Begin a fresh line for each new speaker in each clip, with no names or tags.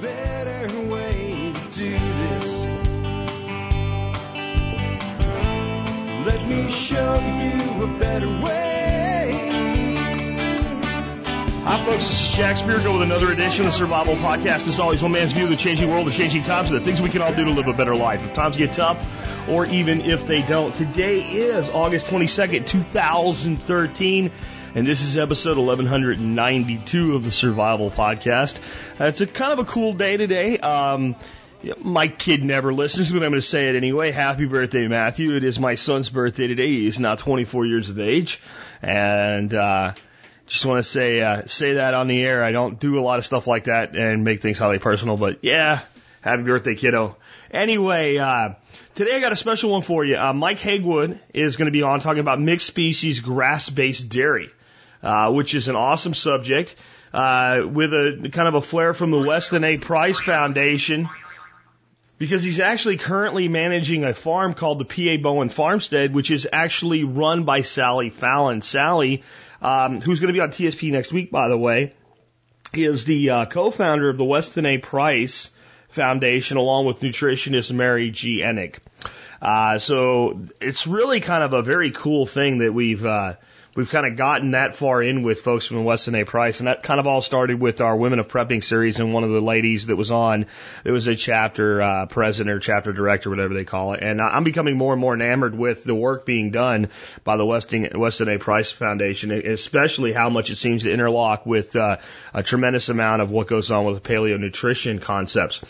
better way to do this. Let me show you a better way.
Hi, folks. This is Jack Spirko with another edition of Survival Podcast. As always, one man's view of the changing world, the changing times, and the things we can all do to live a better life. If times get tough, or even if they don't. Today is August 22nd, 2013. And this is episode 1192 of the Survival Podcast. Uh, it's a kind of a cool day today. Um, my kid never listens, but I'm going to say it anyway. Happy birthday, Matthew. It is my son's birthday today. He is now 24 years of age. And, uh, just want to say, uh, say that on the air. I don't do a lot of stuff like that and make things highly personal, but yeah, happy birthday, kiddo. Anyway, uh, today I got a special one for you. Uh, Mike Hagewood is going to be on talking about mixed species grass-based dairy uh, which is an awesome subject, uh, with a kind of a flair from the Weston A. Price Foundation, because he's actually currently managing a farm called the P.A. Bowen Farmstead, which is actually run by Sally Fallon. Sally, um, who's going to be on TSP next week, by the way, is the uh, co-founder of the Weston A. Price Foundation, along with nutritionist Mary G. Enig. Uh, so it's really kind of a very cool thing that we've uh, we've kind of gotten that far in with folks from Weston A. Price, and that kind of all started with our Women of Prepping series, and one of the ladies that was on, it was a chapter uh, president or chapter director, whatever they call it, and I'm becoming more and more enamored with the work being done by the Weston, Weston A. Price Foundation, especially how much it seems to interlock with uh, a tremendous amount of what goes on with paleo nutrition concepts.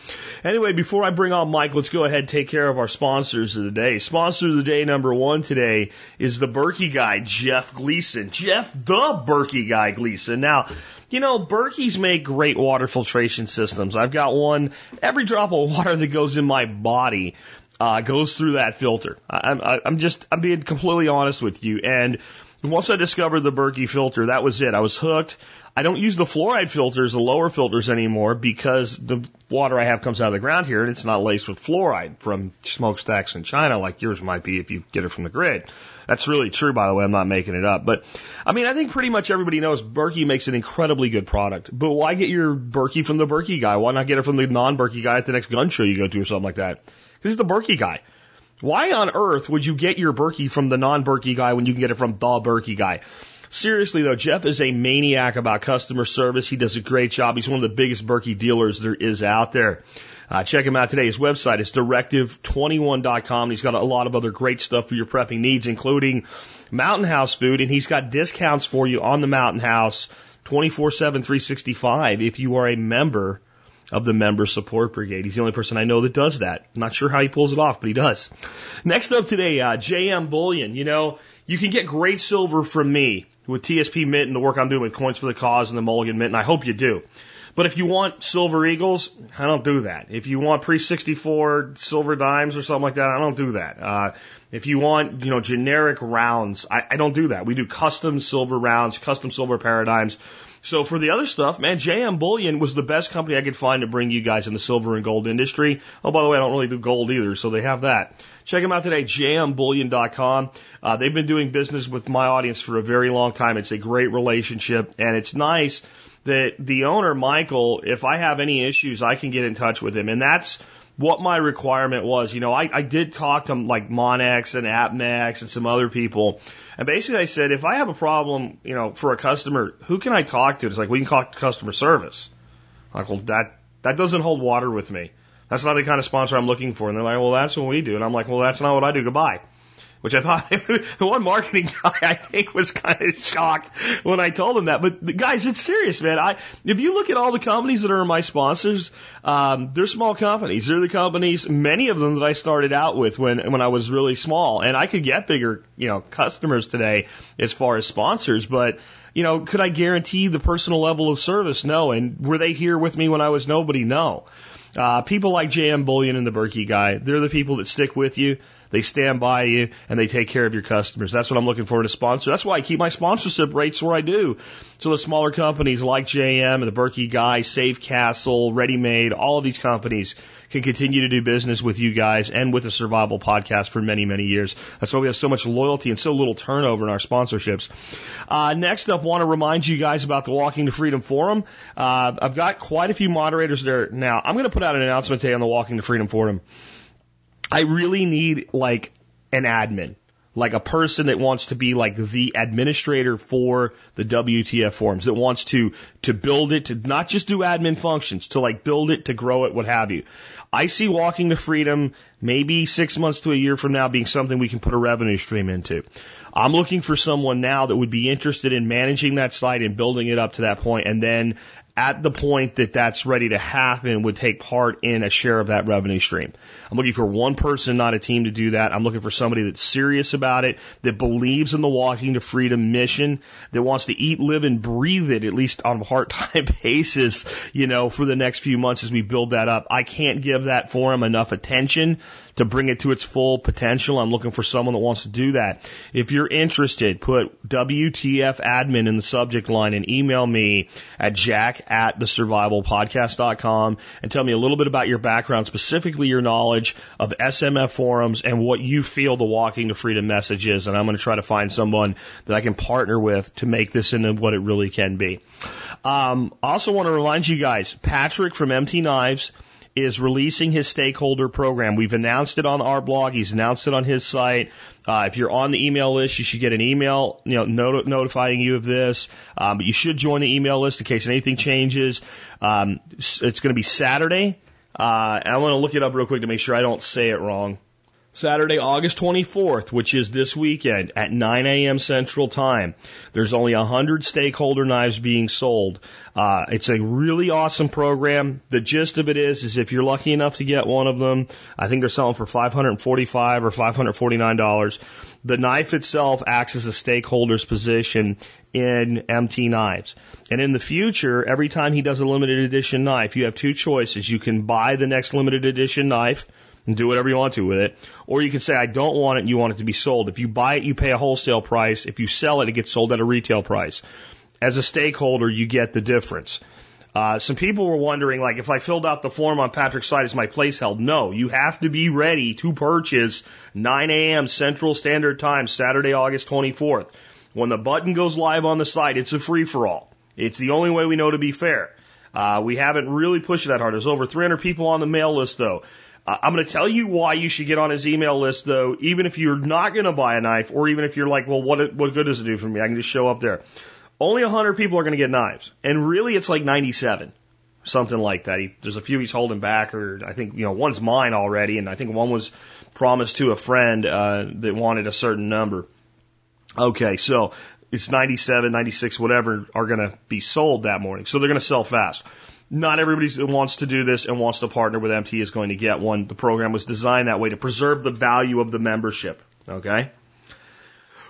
Anyway, before I bring on Mike, let's go ahead and take care of our sponsors of the day. Sponsor of the day number one today is the Berkey guy, Jeff Gleason. Gleason, Jeff the Berkey guy Gleason. Now, you know, Berkeys make great water filtration systems. I've got one, every drop of water that goes in my body uh, goes through that filter. I, I, I'm just, I'm being completely honest with you. And once I discovered the Berkey filter, that was it. I was hooked. I don't use the fluoride filters, the lower filters anymore because the water I have comes out of the ground here and it's not laced with fluoride from smokestacks in China like yours might be if you get it from the grid. That's really true, by the way. I'm not making it up. But I mean, I think pretty much everybody knows Berkey makes an incredibly good product. But why get your Berkey from the Berkey guy? Why not get it from the non Berkey guy at the next gun show you go to or something like that? Because he's the Berkey guy. Why on earth would you get your Berkey from the non Berkey guy when you can get it from the Berkey guy? Seriously though, Jeff is a maniac about customer service. He does a great job. He's one of the biggest Berkey dealers there is out there. Uh, check him out today. His website is directive21.com. He's got a lot of other great stuff for your prepping needs, including Mountain House food, and he's got discounts for you on the Mountain House 24 7, 365 if you are a member of the Member Support Brigade. He's the only person I know that does that. Not sure how he pulls it off, but he does. Next up today, uh, JM Bullion. You know, you can get great silver from me with TSP Mint and the work I'm doing with Coins for the Cause and the Mulligan Mint, and I hope you do. But if you want silver eagles, I don't do that. If you want pre 64 silver dimes or something like that, I don't do that. Uh, if you want, you know, generic rounds, I, I don't do that. We do custom silver rounds, custom silver paradigms. So for the other stuff, man, JM Bullion was the best company I could find to bring you guys in the silver and gold industry. Oh, by the way, I don't really do gold either, so they have that. Check them out today, jmbullion.com. Uh, they've been doing business with my audience for a very long time. It's a great relationship, and it's nice that the owner, Michael, if I have any issues, I can get in touch with him. And that's what my requirement was. You know, I, I did talk to like Monex and APMEX and some other people. And basically I said, if I have a problem, you know, for a customer, who can I talk to? It's like, we can talk to customer service. I'm like, well, that, that doesn't hold water with me. That's not the kind of sponsor I'm looking for. And they're like, well, that's what we do. And I'm like, well, that's not what I do. Goodbye which I thought the one marketing guy I think was kind of shocked when I told him that. But guys, it's serious, man. I if you look at all the companies that are my sponsors, um, they're small companies. They're the companies, many of them that I started out with when when I was really small, and I could get bigger, you know, customers today as far as sponsors, but. You know, could I guarantee the personal level of service? No. And were they here with me when I was nobody? No. Uh, people like JM Bullion and the Berkey guy, they're the people that stick with you. They stand by you and they take care of your customers. That's what I'm looking for in a sponsor. That's why I keep my sponsorship rates where I do. So the smaller companies like JM and the Berkey Guy, Safe Castle, Ready Made, all of these companies can continue to do business with you guys and with the Survival Podcast for many, many years. That's why we have so much loyalty and so little turnover in our sponsorships. Uh, next up, want to remind you guys about the Walking to Freedom Forum. Uh, I've got quite a few moderators there now. I'm going to put out an announcement today on the Walking to Freedom Forum. I really need like an admin like a person that wants to be like the administrator for the WTF forums, that wants to, to build it, to not just do admin functions, to like build it, to grow it, what have you. I see walking to freedom maybe six months to a year from now being something we can put a revenue stream into. I'm looking for someone now that would be interested in managing that site and building it up to that point and then at the point that that's ready to happen would take part in a share of that revenue stream. I'm looking for one person, not a team to do that. I'm looking for somebody that's serious about it, that believes in the walking to freedom mission, that wants to eat, live and breathe it, at least on a part-time basis, you know, for the next few months as we build that up. I can't give that forum enough attention to bring it to its full potential. I'm looking for someone that wants to do that. If you're interested, put WTF admin in the subject line and email me at jack at the survivalpodcast.com and tell me a little bit about your background, specifically your knowledge of SMF forums and what you feel the walking to freedom message is. And I'm going to try to find someone that I can partner with to make this into what it really can be. Um, I also want to remind you guys, Patrick from MT Knives is releasing his stakeholder program. We've announced it on our blog. He's announced it on his site. Uh, if you're on the email list, you should get an email, you know, not- notifying you of this. Um, but you should join the email list in case anything changes. Um, it's going to be Saturday. Uh, I want to look it up real quick to make sure I don't say it wrong. Saturday, August 24th, which is this weekend at 9 a.m. Central Time. There's only 100 stakeholder knives being sold. Uh, it's a really awesome program. The gist of it is, is if you're lucky enough to get one of them, I think they're selling for 545 or 549 dollars. The knife itself acts as a stakeholder's position in MT knives. And in the future, every time he does a limited edition knife, you have two choices. You can buy the next limited edition knife and do whatever you want to with it. Or you can say, I don't want it and you want it to be sold. If you buy it, you pay a wholesale price. If you sell it, it gets sold at a retail price. As a stakeholder, you get the difference. Uh, some people were wondering, like, if I filled out the form on Patrick's site, is my place held? No, you have to be ready to purchase 9 a.m. Central Standard Time, Saturday, August 24th. When the button goes live on the site, it's a free for all. It's the only way we know to be fair. Uh, we haven't really pushed it that hard. There's over 300 people on the mail list, though. I'm going to tell you why you should get on his email list, though, even if you're not going to buy a knife, or even if you're like, well, what what good does it do for me? I can just show up there. Only 100 people are going to get knives, and really, it's like 97, something like that. He, there's a few he's holding back, or I think you know one's mine already, and I think one was promised to a friend uh, that wanted a certain number. Okay, so it's 97, 96, whatever are going to be sold that morning, so they're going to sell fast. Not everybody who wants to do this and wants to partner with MT is going to get one. The program was designed that way to preserve the value of the membership. Okay?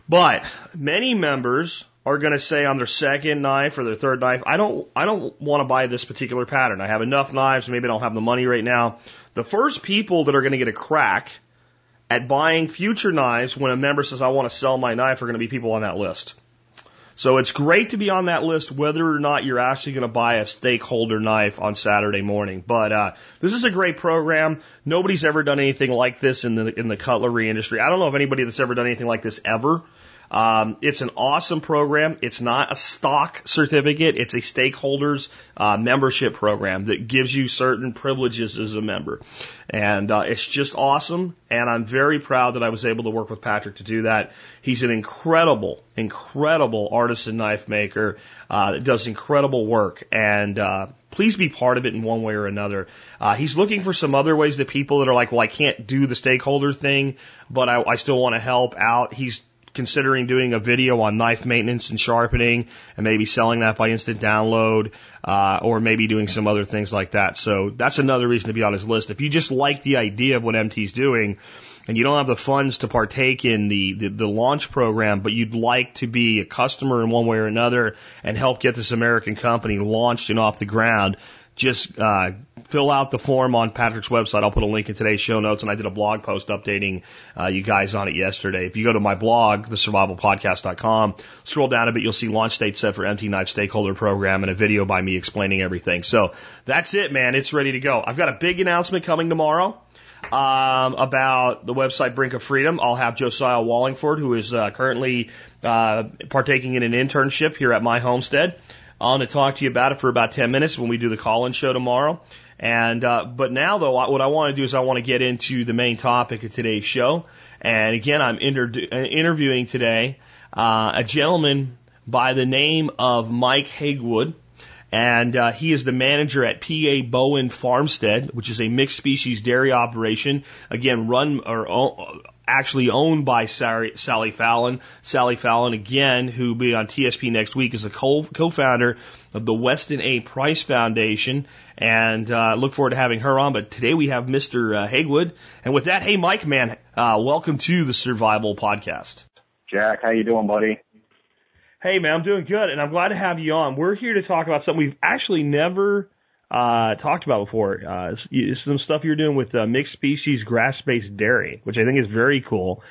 But many members are going to say on their second knife or their third knife, I don't, I don't want to buy this particular pattern. I have enough knives. Maybe I don't have the money right now. The first people that are going to get a crack at buying future knives when a member says, I want to sell my knife are going to be people on that list. So it's great to be on that list whether or not you're actually going to buy a stakeholder knife on Saturday morning. But uh, this is a great program. Nobody's ever done anything like this in the in the cutlery industry. I don't know of anybody that's ever done anything like this ever. Um, it's an awesome program. It's not a stock certificate. It's a stakeholders uh, membership program that gives you certain privileges as a member, and uh, it's just awesome. And I'm very proud that I was able to work with Patrick to do that. He's an incredible, incredible artisan knife maker uh, that does incredible work, and uh, please be part of it in one way or another. Uh, he's looking for some other ways that people that are like, well, I can't do the stakeholder thing, but I, I still want to help out. He's considering doing a video on knife maintenance and sharpening and maybe selling that by instant download, uh, or maybe doing some other things like that. So that's another reason to be on his list. If you just like the idea of what MT's doing, and you don't have the funds to partake in the, the, the, launch program, but you'd like to be a customer in one way or another and help get this American company launched and off the ground, just uh, fill out the form on Patrick's website. I'll put a link in today's show notes, and I did a blog post updating uh, you guys on it yesterday. If you go to my blog, thesurvivalpodcast.com, scroll down a bit, you'll see launch date set for MT Knife Stakeholder Program and a video by me explaining everything. So that's it, man. It's ready to go. I've got a big announcement coming tomorrow. um, about the website Brink of Freedom. I'll have Josiah Wallingford, who is uh, currently uh, partaking in an internship here at my homestead, on to talk to you about it for about 10 minutes when we do the call-in show tomorrow. And uh, but now though, what I want to do is I want to get into the main topic of today's show. And again, I'm inter- interviewing today uh, a gentleman by the name of Mike Hagewood. And uh, he is the manager at PA Bowen Farmstead, which is a mixed species dairy operation. Again, run or actually owned by Sally, Sally Fallon. Sally Fallon, again, who will be on TSP next week, is a co- co-founder of the Weston A. Price Foundation. And uh, look forward to having her on. But today we have Mr. Uh, Hagewood. And with that, hey, Mike, man, uh, welcome to the Survival Podcast.
Jack, how you doing, buddy?
Hey, man, I'm doing good, and I'm glad to have you on. We're here to talk about something we've actually never uh, talked about before. Uh, some stuff you're doing with uh, mixed species grass-based dairy, which I think is very cool,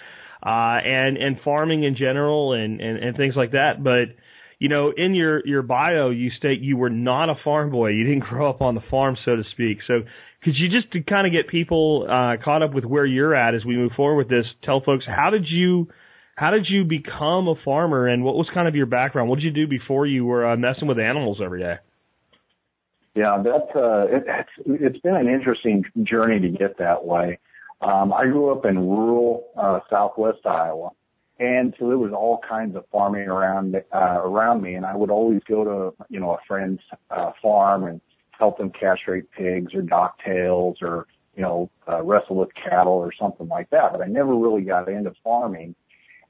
uh, and and farming in general, and, and and things like that. But you know, in your your bio, you state you were not a farm boy. You didn't grow up on the farm, so to speak. So could you just to kind of get people uh, caught up with where you're at as we move forward with this? Tell folks how did you how did you become a farmer, and what was kind of your background? What did you do before you were uh, messing with animals every day?
Yeah, that uh, it, it's it's been an interesting journey to get that way. Um, I grew up in rural uh, Southwest Iowa, and so there was all kinds of farming around uh, around me, and I would always go to you know a friend's uh, farm and help them castrate pigs or dock tails or you know uh, wrestle with cattle or something like that. But I never really got into farming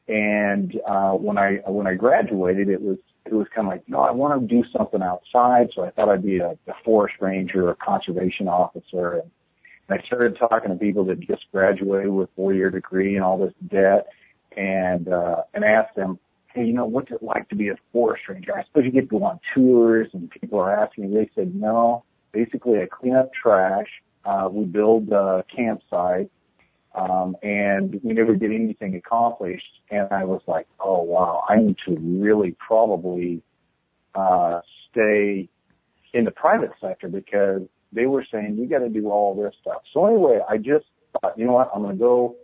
and uh, when I when I graduated, it was it was kind of like, no, I want to do something outside. So I thought I'd be a, a forest ranger or a conservation officer. And, and I started talking to people that just graduated with four year degree and all this debt, and uh, and asked them, hey, you know, what's it like to be a forest ranger? I suppose you get to go on tours, and people are asking. They said, no. Basically, I clean up trash. Uh, we build uh, campsites um, and we never did anything accomplished. And I was like, oh wow, I need to really probably uh, stay in the private sector because they were saying you got to do all this stuff. So anyway, I just thought, you know what, I'm going to go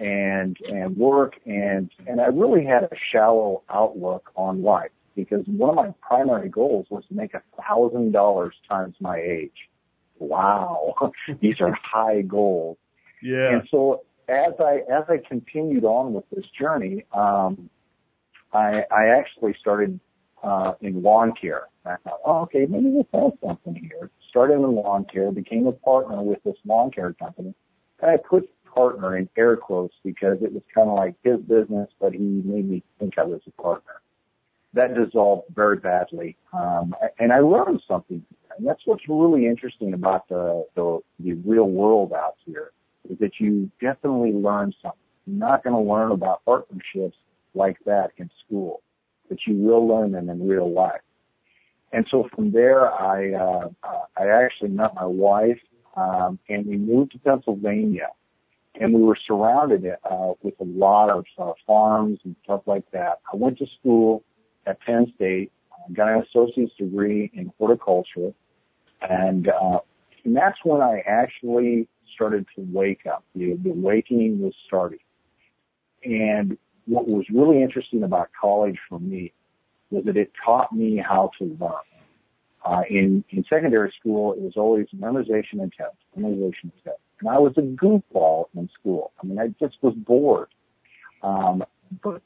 and and work and and I really had a shallow outlook on life because one of my primary goals was to make a thousand dollars times my age. Wow, these are high goals.
Yeah.
And so as I as I continued on with this journey, um, I I actually started uh, in lawn care. I thought, oh, okay, maybe this has something here. Started in lawn care, became a partner with this lawn care company. And I put partner in air quotes because it was kind of like his business, but he made me think I was a partner. That dissolved very badly, um, and I learned something. And that's what's really interesting about the, the the real world out here is that you definitely learn something. You're not going to learn about partnerships like that in school, but you will learn them in real life. And so from there, I uh, I actually met my wife, um, and we moved to Pennsylvania, and we were surrounded uh, with a lot of uh, farms and stuff like that. I went to school at Penn State, got an associate's degree in horticulture, and uh, and that's when I actually started to wake up. The, the awakening was starting. And what was really interesting about college for me was that it taught me how to learn. Uh, in, in secondary school, it was always memorization and tests, memorization and tests. And I was a goofball in school. I mean, I just was bored. Um, but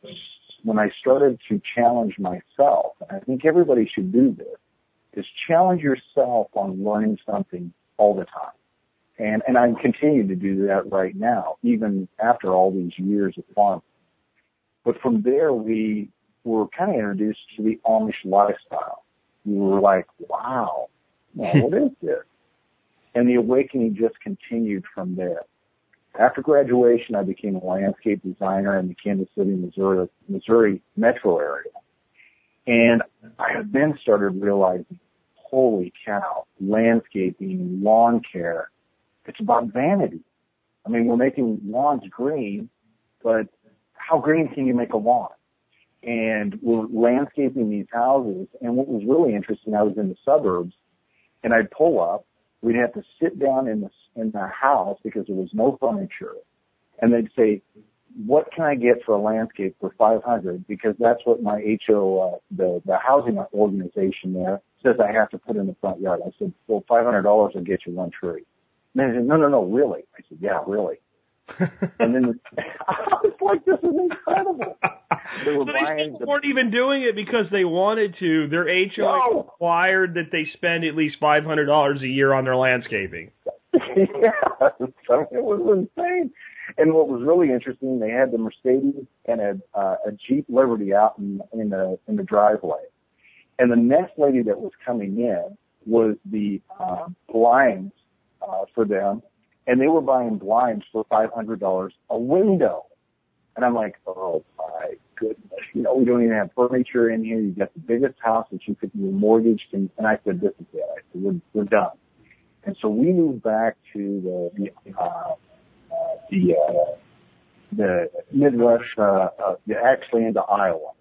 when I started to challenge myself, and I think everybody should do this, is challenge yourself on learning something all the time. And, and I'm continuing to do that right now, even after all these years of farming. But from there, we were kind of introduced to the Amish lifestyle. We were like, wow, what is this? And the awakening just continued from there. After graduation, I became a landscape designer in the Kansas City, Missouri, Missouri metro area. And I then started realizing, holy cow, landscaping, lawn care, it's about vanity. I mean, we're making lawns green, but how green can you make a lawn? And we're landscaping these houses. And what was really interesting, I was in the suburbs and I'd pull up we'd have to sit down in the in the house because there was no furniture, and they'd say, "What can I get for a landscape for 500?" Because that's what my HO, uh, the the housing organization there says I have to put in the front yard. I said, "Well, $500 will get you one tree." And they said, "No, no, no, really?" I said, "Yeah, really." and then I was like, "This is incredible." They were
so
buying
these people
the
weren't even doing it because they wanted to. Their HOA
No.
required that they spend at least five hundred dollars a year on their landscaping.
yeah, so it was insane. And what was really interesting, they had the Mercedes and a uh, a Jeep Liberty out in in the in the driveway, and the next lady that was coming in was the uh, blinds uh, for them, and they were buying blinds for five hundred dollars a window. And I'm like, oh my goodness, you know, we don't even have furniture in here. You got the biggest house that you could be mortgaged, and, and I said, this is it. I said, we're we're done. And so we moved back to the the uh, uh, the, uh, the Midwest, uh, uh, actually into Iowa,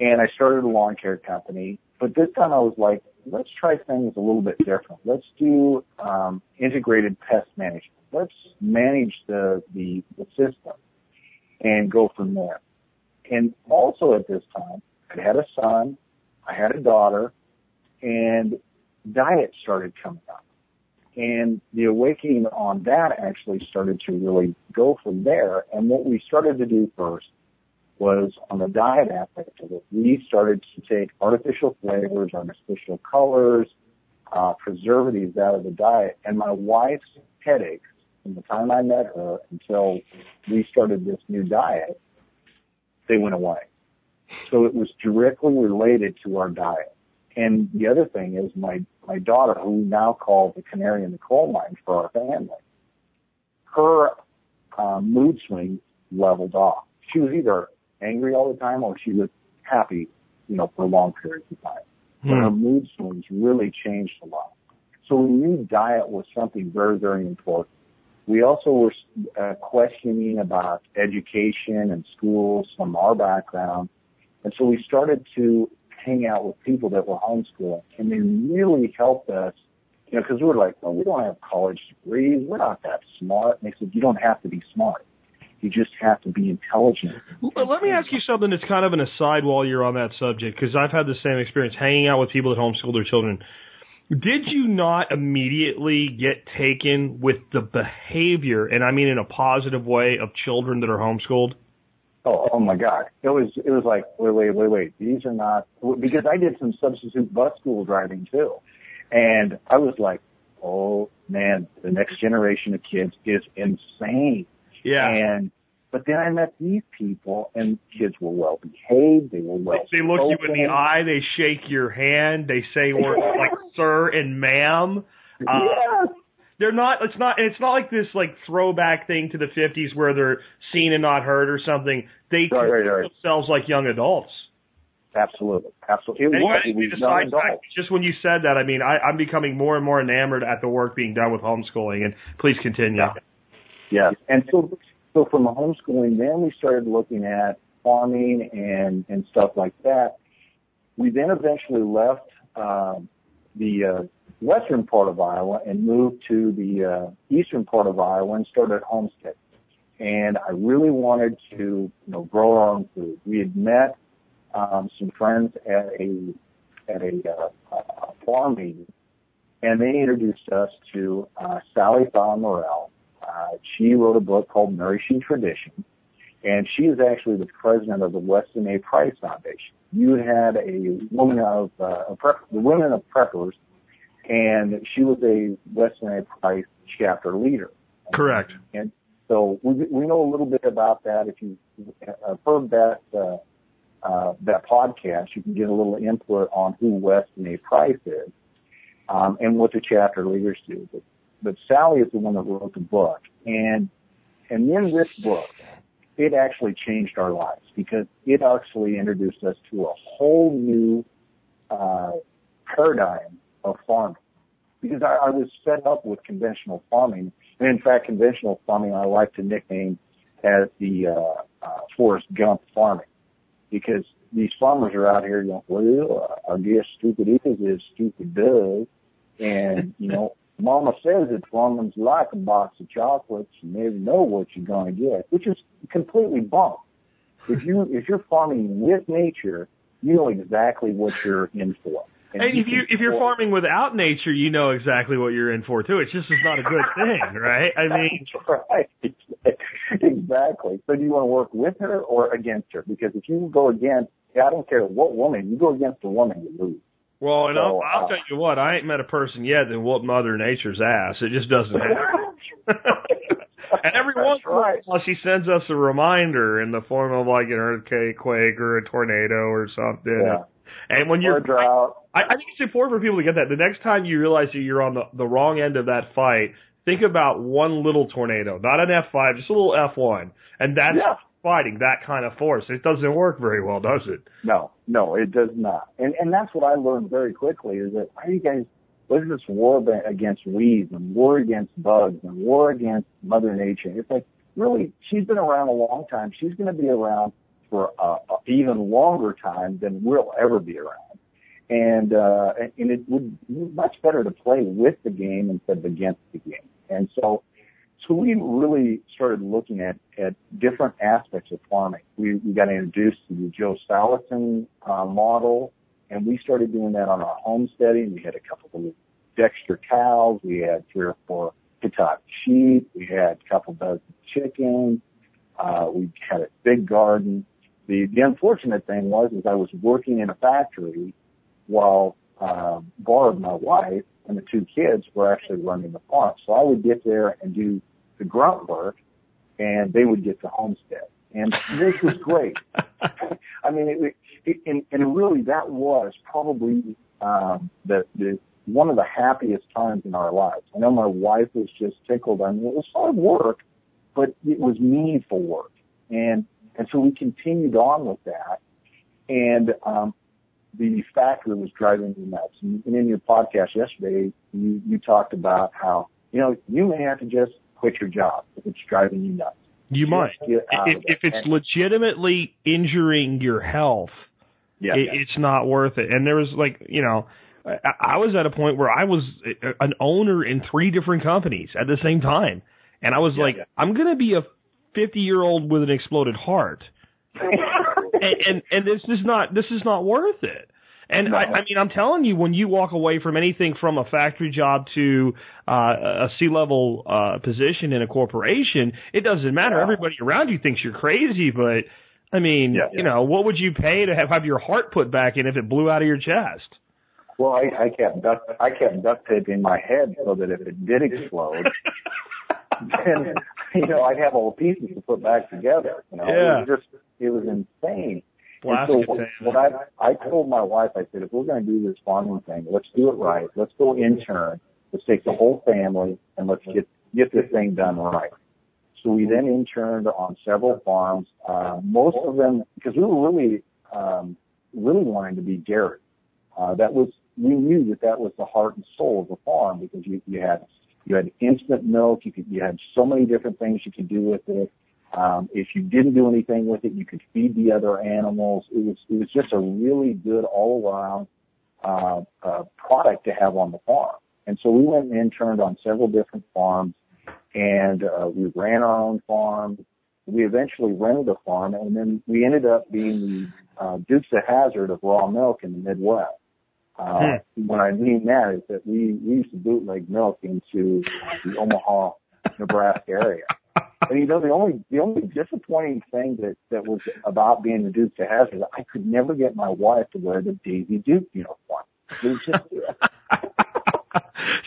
and I started a lawn care company. But this time I was like, let's try things a little bit different. Let's do um, integrated pest management. Let's manage the the, the system and go from there. And also at this time, I had a son, I had a daughter, and diet started coming up. And the awakening on that actually started to really go from there. And what we started to do first was on the diet aspect of it, we started to take artificial flavors, artificial colors, uh, preservatives out of the diet. And my wife's headaches from the time I met her until we started this new diet, they went away. So it was directly related to our diet. And the other thing is my, my daughter, who we now call the canary in the coal mine for our family, her uh, mood swings leveled off. She was either angry all the time or she was happy, you know, for long periods of time. But her mood swings really changed a lot. So we knew diet was something very, very important. We also were uh, questioning about education and schools from our background. And so we started to hang out with people that were homeschooling and they really helped us, you know, cause we were like, well, we don't have college degrees. We're not that smart. And they said, you don't have to be smart. You just have to be intelligent.
Well, let me ask you something that's kind of an aside while you're on that subject, because I've had the same experience hanging out with people that homeschool their children. Did you not immediately get taken with the behavior, and I mean in a positive way, of children that are homeschooled?
Oh, oh my God. It was, it was like, wait, wait, wait, wait. These are not, because I did some substitute bus school driving too. And I was like, oh man, the next generation of kids is insane.
Yeah.
And, but then I met these people and kids were well behaved. They were well
They look you in the eye. They shake your hand. They say words like "sir" and "ma'am." Uh,
yes.
They're not. It's not. It's not like this like throwback thing to the '50s where they're seen and not heard or something. They
Right, right,
treat
right.
themselves like young adults.
Absolutely. Absolutely. It was, it was young adults.
Just when you said that, I mean, I, I'm becoming more and more enamored at the work being done with homeschooling. And please continue.
Yeah. Yes. And so, so from homeschooling, then we started looking at farming and, and stuff like that. We then eventually left, um, the, uh, western part of Iowa and moved to the, uh, eastern part of Iowa and started homestead. And I really wanted to, you know, grow our own food. We had met, um, some friends at a, at a, uh, a farm meeting and they introduced us to, uh, Sally Fallon Morell, uh, she wrote a book called Nourishing Tradition, and she is actually the president of the Weston A. Price Foundation. You had a woman of uh, a prep, the Women of Preppers, and she was a Weston A. Price chapter leader.
Correct.
And so we we know a little bit about that. If you have heard that uh, uh, that podcast, you can get a little input on who Weston A. Price is um, and what the chapter leaders do. But but Sally is the one that wrote the book, and and in this book, it actually changed our lives because it actually introduced us to a whole new uh, paradigm of farming. Because I, I was fed up with conventional farming, and in fact, conventional farming I like to nickname as the uh, uh, Forrest Gump farming, because these farmers are out here going, well, I guess stupid is as stupid does, and you know Mama says it's farming's like a box of chocolates. You never know what you're going to get, which is completely bunk. If you if you're farming with nature, you know exactly what you're in for.
And, and if you if you're farming without nature, you know exactly what you're in for too. It's just it's not a good thing, right? I mean,
right, exactly. So do you want to work with her or against her? Because if you go against, I don't care what woman you go against a woman, you lose.
Well, and so, I'll, I'll uh, tell you what, I ain't met a person yet that whooped Mother Nature's ass. It just doesn't happen. and every once in a while, she sends us a reminder in the form of like an earthquake, quake, or a tornado or something.
Yeah.
And when you're
drought.
I, I think it's important for people to get that. The next time you realize that you're on the, the wrong end of that fight, think about one little tornado, not an F5, just a little F1. And that's
yeah.
fighting that kind of force. It doesn't work very well, does it?
No, no, it does not. And, and that's what I learned very quickly is that why are you guys, what is this war against weeds and war against bugs and war against Mother Nature? It's like, really, she's been around a long time. She's going to be around for a, even longer time than we'll ever be around. And, uh, and it would be much better to play with the game instead of against the game. And so, so we really started looking at, at different aspects of farming. We, we got introduced to the Joel Salatin, uh, model and we started doing that on our homesteading. We had a couple of Dexter cows. We had three or four Hittite sheep. We had a couple dozen chickens. Uh, we had a big garden. The, the unfortunate thing was, is I was working in a factory while, uh, Barb, my wife, and the two kids were actually running the farm. So I would get there and do the grunt work and they would get the homestead. And this was great. I mean, it, it, and, and really that was probably, um, the, the, one of the happiest times in our lives. I know my wife was just tickled. I mean, it was hard work, but it was meaningful work. And and so we continued on with that. And, um, the factory was driving me nuts. And in your podcast yesterday, you, you talked about how, you know, you may have to just quit your job if it's driving you nuts.
You might. If, if it's and, legitimately injuring your health,
yeah,
it,
yeah.
it's not worth it. And there was like, you know, I, I was at a point where I was an owner in three different companies at the same time. And I was
yeah,
like,
yeah.
I'm going to be a 50 year old with an exploded heart. and, and and this is not this is not worth it. And
No.
I, I mean, I'm telling you, when you walk away from anything from a factory job to uh, a C-level uh, position in a corporation, it doesn't matter.
Yeah.
Everybody around you thinks you're crazy, but I mean,
Yeah,
you
yeah.
know, what would you pay to have, have your heart put back in if it blew out of your chest?
Well, I, I kept duct, I kept duct tape in my head so that if it did explode, then, you know, I'd have all the pieces to put back together. You know,
Yeah.
it was just, it was insane.
Plastic
so what I, I told my wife, I said, if we're going to do this farming thing, let's do it right. Let's go intern. Let's take the whole family and let's get, get this thing done right. So we then interned on several farms, uh, most of them, because we were really, um, really wanting to be dairy. Uh, that was, we knew that that was the heart and soul of the farm because you, you had, you had instant milk, you could, you had so many different things you could do with it. Um, if you didn't do anything with it, you could feed the other animals. It was, it was just a really good all around, uh, uh, product to have on the farm. And so we went and interned on several different farms and, uh, we ran our own farm. We eventually rented a farm and then we ended up being the, uh, Dukes of Hazzard of raw milk in the Midwest. Uh, what I mean that is that we, we used to bootleg milk into the Omaha, Nebraska area. And you know, the only, the only disappointing thing that, that was about being the Dukes of Hazzard, I could never get my wife to wear the Daisy Duke uniform. Just,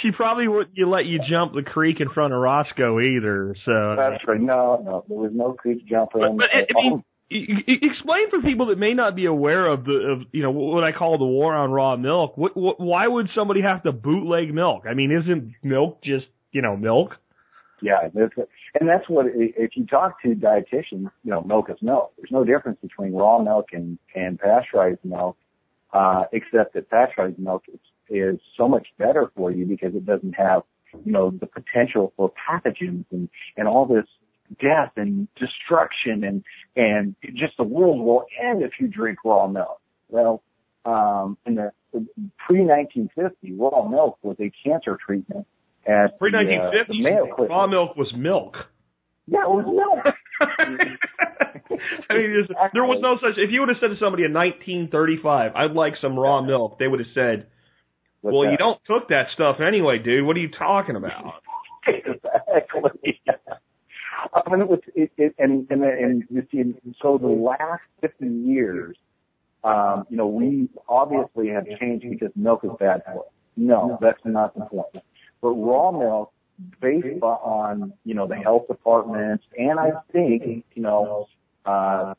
she probably wouldn't let you jump the creek in front of Roscoe either. So
that's right. No, no, there was no creek jumping.
But, but I I mean, explain for people that may not be aware of the of you know what I call the war on raw milk. What, what, why would somebody have to bootleg milk? I mean, isn't milk just you know milk?
Yeah, and that's what if you talk to dietitians, you know, milk is milk. There's no difference between raw milk and and pasteurized milk, uh, except that pasteurized milk is, is so much better for you because it doesn't have, you know, the potential for pathogens and and all this death and destruction and and just the world will end if you drink raw milk. Well, um, in the pre 1950, raw milk was a cancer treatment at
Pre
uh,
nineteen
the
fifties,
Mayo Clinic.
raw milk was milk.
Yeah, it was milk.
I mean, there's- there was no such. If you would have said to somebody in 1935, "I'd like some raw milk," they would have said,
What's
"Well, you
that?
don't cook that stuff anyway, dude. What are you talking about?"
exactly. I mean, it was, it, it, and, and, and you see, so the last 50 years, um, you know, we obviously have changed because milk is bad for us. No, that's not the point. But raw milk, based on, you know, the health departments, and I think, you know, uh,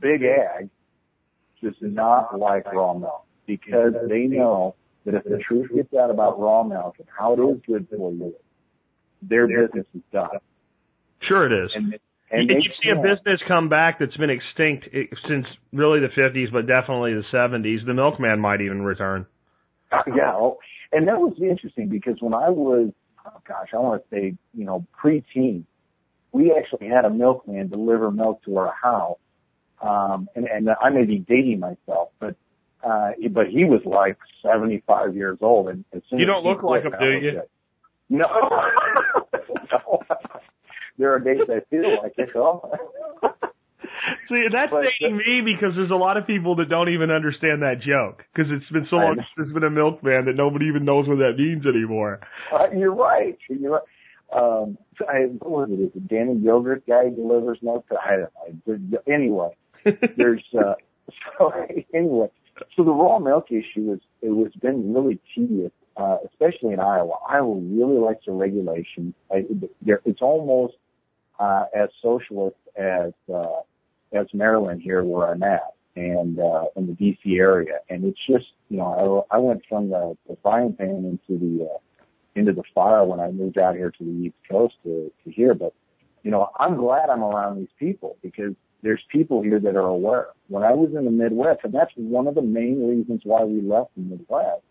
Big Ag does not like raw milk because they know that if the truth gets out about raw milk and how it is good for you, their business is done.
Sure, it is.
And,
you,
and they
you see a
can't.
business come back that's been extinct eh, since really the 50s, but definitely the 70s. The milkman might even return.
yeah, oh, and that was interesting because when I was, oh gosh, I want to say, you know, preteen, we actually had a milkman deliver milk to our house. Um, and, and I may be dating myself, but, uh, but he was like 75 years old. And as soon
You don't look like him, do you?
it. No. no. There are days I feel like it. Oh.
See, that's
But-
dating me because there's a lot of people that don't even understand that joke because it's been so long since there's been a milkman that nobody even knows what that means anymore.
Uh, you're right. You're right. Um, I, what was it? Is it Danny Yogurt guy delivers milk? To, I don't know. Anyway, there's uh, so anyway. So the raw milk issue is it was been really tedious, uh, especially in Iowa. Iowa really likes the regulation. I, it's almost uh, as socialist as uh, as Maryland here, where I'm at, and uh, in the DC area. And it's just you know I, I went from the, the frying pan into the uh, into the fire when I moved out here to the East Coast to, to here. But, you know, I'm glad I'm around these people because there's people here that are aware. When I was in the Midwest, and that's one of the main reasons why we left the Midwest,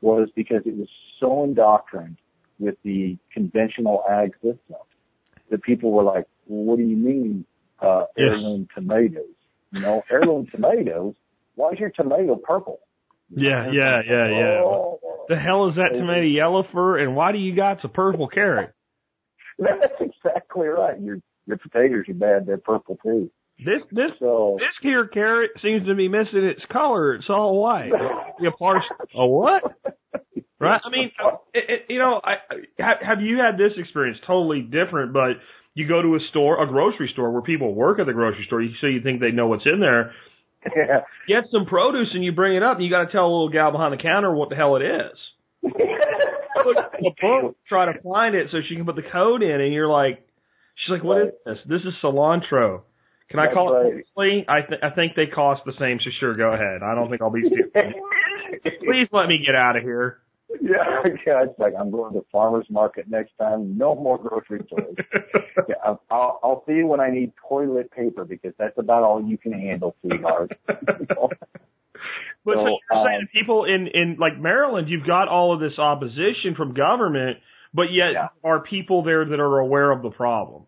was because it was so indoctrined with the conventional ag system that people were like, well, what do you mean, uh,
Yes.
heirloom tomatoes? You know, heirloom tomatoes? Why is your tomato purple?
Yeah, yeah, yeah, yeah.
Oh,
The hell is that tomato yellow for, and why do you got a purple carrot?
That's exactly right. Your your potatoes are bad. They're purple too.
This this
So
this here carrot seems to be missing its color. It's all white. You parse a what? Right? I mean, it, it, you know, I, I have- have you had this experience? Totally different, but you go to a store, a grocery store where people work at the grocery store, so you think they know what's in there.
yeah.
Get some produce and you bring it up, and you got to tell a little gal behind the counter what the hell it is. The book, try to find it so she can put the code in, and you're like, she's like, what is this? This is cilantro. Can I call
right.
it parsley? I th- I think they cost the same, so sure, go ahead. I don't think I'll be stupid. Please let me get out of here.
yeah, yeah. It's like I'm going to the farmers market next time. No more grocery stores. yeah, I'll- I'll, I'll see you when I need toilet paper because that's about all you can handle, sweetheart.
But so,
So,
you're saying
um,
that people in in like Maryland, you've got all of this opposition from government, but yet
Yeah.
are people there that are aware of the problem.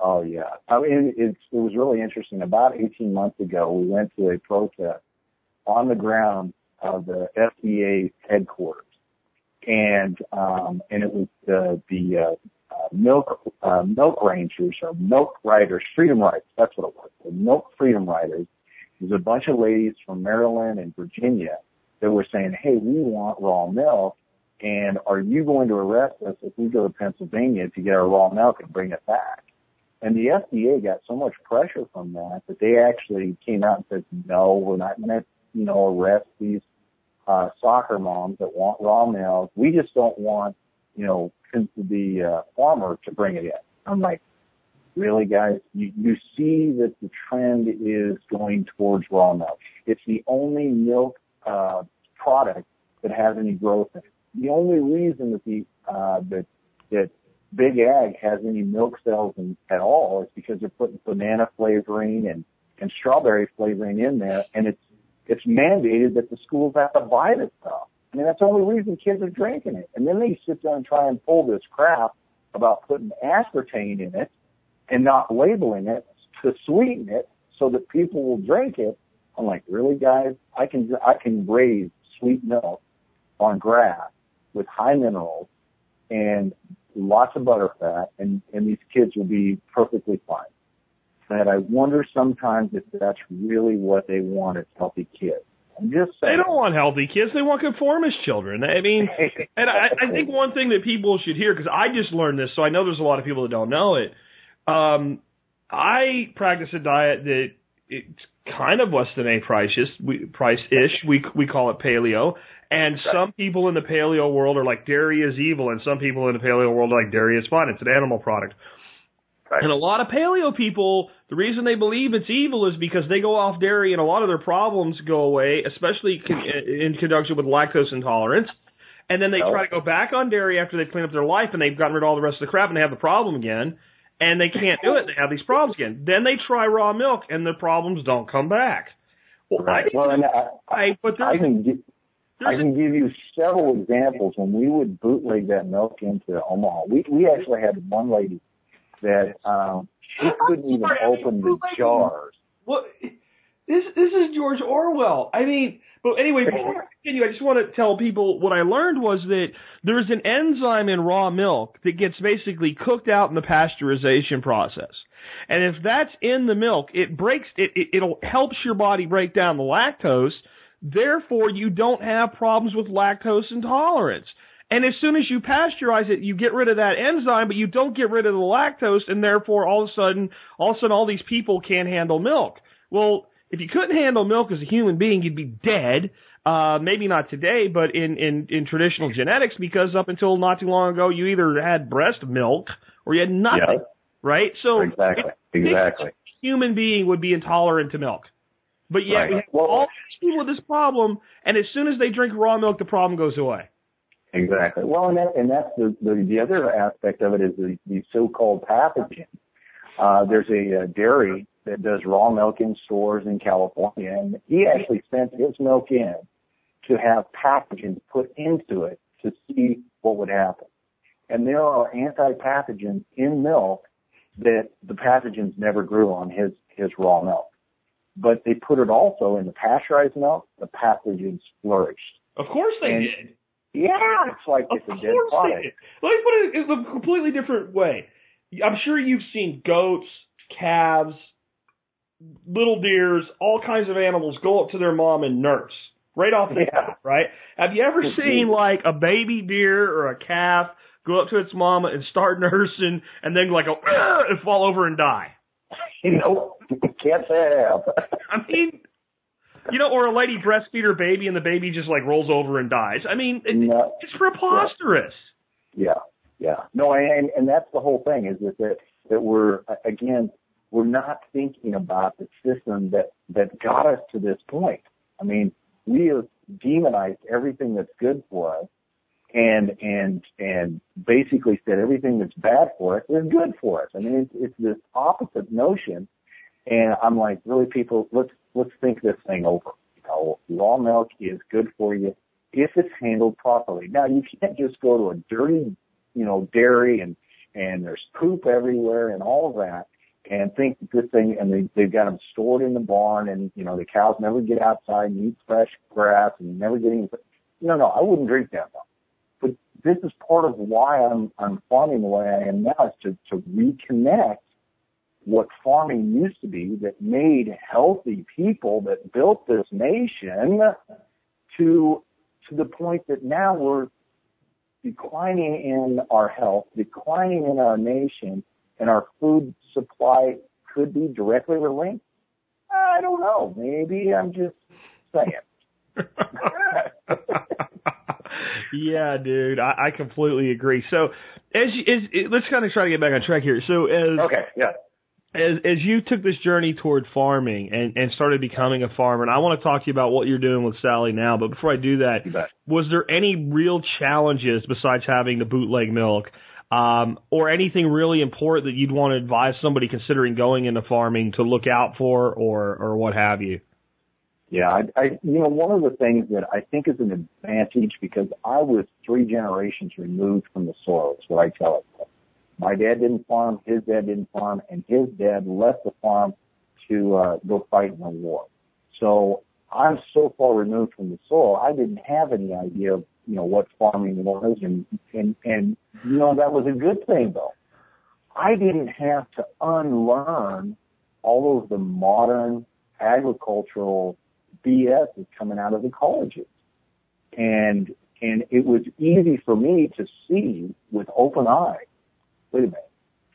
Oh yeah. I mean, it's, it was really interesting. About 18 months ago, we went to a protest on the ground of the FDA headquarters. And, um, and it was the, the, uh, uh, milk, uh, milk rangers or milk riders, freedom riders. That's what it was. The milk freedom riders. There's a bunch of ladies from Maryland and Virginia that were saying, Hey, we want raw milk. And are you going to arrest us if we go to Pennsylvania to get our raw milk and bring it back? And the FDA got so much pressure from that that they actually came out and said, no, we're not going to, you know, arrest these uh, soccer moms that want raw milk. We just don't want, you know, the uh, farmer to bring it in. I'm like, really, guys? You, you see that the trend is going towards raw milk. It's the only milk uh, product that has any growth in it. The only reason that the uh, that that Big Ag has any milk cells in, at all is because they're putting banana flavoring and, and strawberry flavoring in there, and it's it's mandated that the schools have to buy this stuff. I mean, that's the only reason kids are drinking it. And then they sit down and try and pull this crap about putting aspartame in it and not labeling it to sweeten it so that people will drink it. I'm like, really, guys? I can I can raise sweet milk on grass with high minerals and lots of butter fat, and and these kids will be perfectly fine. And I wonder sometimes if that's really what they want as healthy kids. I'm just saying.
They don't want healthy kids. They want conformist children. I mean, and I, I think one thing that people should hear, because I just learned this, so I know there's a lot of people that don't know it. Um, I practice a diet that it's kind of Weston A. Price-ish. We. We, we call it paleo. And some people in the paleo world are like dairy is evil, and some people in the paleo world are like dairy is fine. It's an animal product.
Right.
And a lot of paleo people, the reason they believe it's evil is because they go off dairy and a lot of their problems go away, especially con- in conjunction with lactose intolerance. And then they
Oh.
try to go back on dairy after they've cleaned up their life and they've gotten rid of all the rest of the crap and they have the problem again. And they can't do it. They have these problems again. Then they try raw milk and the problems don't come back. Well,
Right.
I,
Well, and I,
I, but
I can I can give you several examples when we would bootleg that milk into Omaha. We we actually had one lady that um she couldn't even
Sorry, I mean,
open the jars.
What? This this is George Orwell. I mean, but anyway, before I continue, I just want to tell people what I learned was that there's an enzyme in raw milk that gets basically cooked out in the pasteurization process, and if that's in the milk, it breaks it. it it'll helps your body break down the lactose. Therefore, you don't have problems with lactose intolerance. And as soon as you pasteurize it, you get rid of that enzyme, but you don't get rid of the lactose, and therefore all of a sudden, all of a sudden, all these people can't handle milk. Well, if you couldn't handle milk as a human being, you'd be dead. Uh, maybe not today, but in, in, in traditional genetics, because up until not too long ago, you either had breast milk or you had nothing,
Yeah.
right? So
Exactly. Exactly.
a human being would be intolerant to milk. But yet
Right.
we have
Well-
all these people with this problem, and as soon as they drink raw milk, the problem goes away.
Exactly. Well, and that and that's the the, the other aspect of it is the, the so-called pathogen. Uh, there's a, uh dairy that does raw milk in stores in California, and he actually sent his milk in to have pathogens put into it to see what would happen. And there are anti-pathogens in milk that the pathogens never grew on his his raw milk. But they put it also in the pasteurized milk, the pathogens flourished.
Of course they
And-
did.
Yeah, it's like
Of
it's a
course
dead product.
Let me put it in a completely different way. I'm sure you've seen goats, calves, little deers, all kinds of animals go up to their mom and nurse right off the
Yeah.
bat, right? Have you ever seen like a baby deer or a calf go up to its mama and start nursing and then like go and fall over and die?
You know, can't say I have.
I mean, you know, or a lady breastfeed her baby and the baby just like rolls over and dies. I mean, it,
No.
it's preposterous.
Yeah, yeah. No, and and that's the whole thing is that that, that we're again we're not thinking about the system that that got us to this point. I mean, we have demonized everything that's good for us, and and and basically said everything that's bad for us is good for us. I mean, it's, it's this opposite notion, and I'm like, really, people, let's let's think this thing over. You know, raw milk is good for you if it's handled properly. Now, you can't just go to a dirty, you know, dairy and and there's poop everywhere and all of that, and think this thing and they they've got them stored in the barn and you know the cows never get outside and eat fresh grass and never get any. No, no, I wouldn't drink that milk. But this is part of why I'm I'm farming the way I am now is to to reconnect what farming used to be that made healthy people that built this nation to to the point that now we're declining in our health, declining in our nation, and our food supply could be directly linked. I don't know. Maybe I'm just saying.
yeah, dude, I, I completely agree. So, as, as let's kind of try to get back on track here. So, as
okay, yeah.
As as you took this journey toward farming and and started becoming a farmer, and I want to talk to you about what you're doing with Sally now. But before I do that, was there any real challenges besides having the bootleg milk, um, or anything really important that you'd want to advise somebody considering going into farming to look out for, or or what have you?
Yeah, I, I, you know, one of the things that I think is an advantage because I was three generations removed from the soil is what I tell it. My dad didn't farm, his dad didn't farm, and his dad left the farm to uh, go fight in the war. So I'm so far removed from the soil, I didn't have any idea of you know, what farming was and, and, and, you know, that was a good thing though. I didn't have to unlearn all of the modern agricultural BS that's coming out of the colleges. And, and it was easy for me to see with open eye, wait a minute,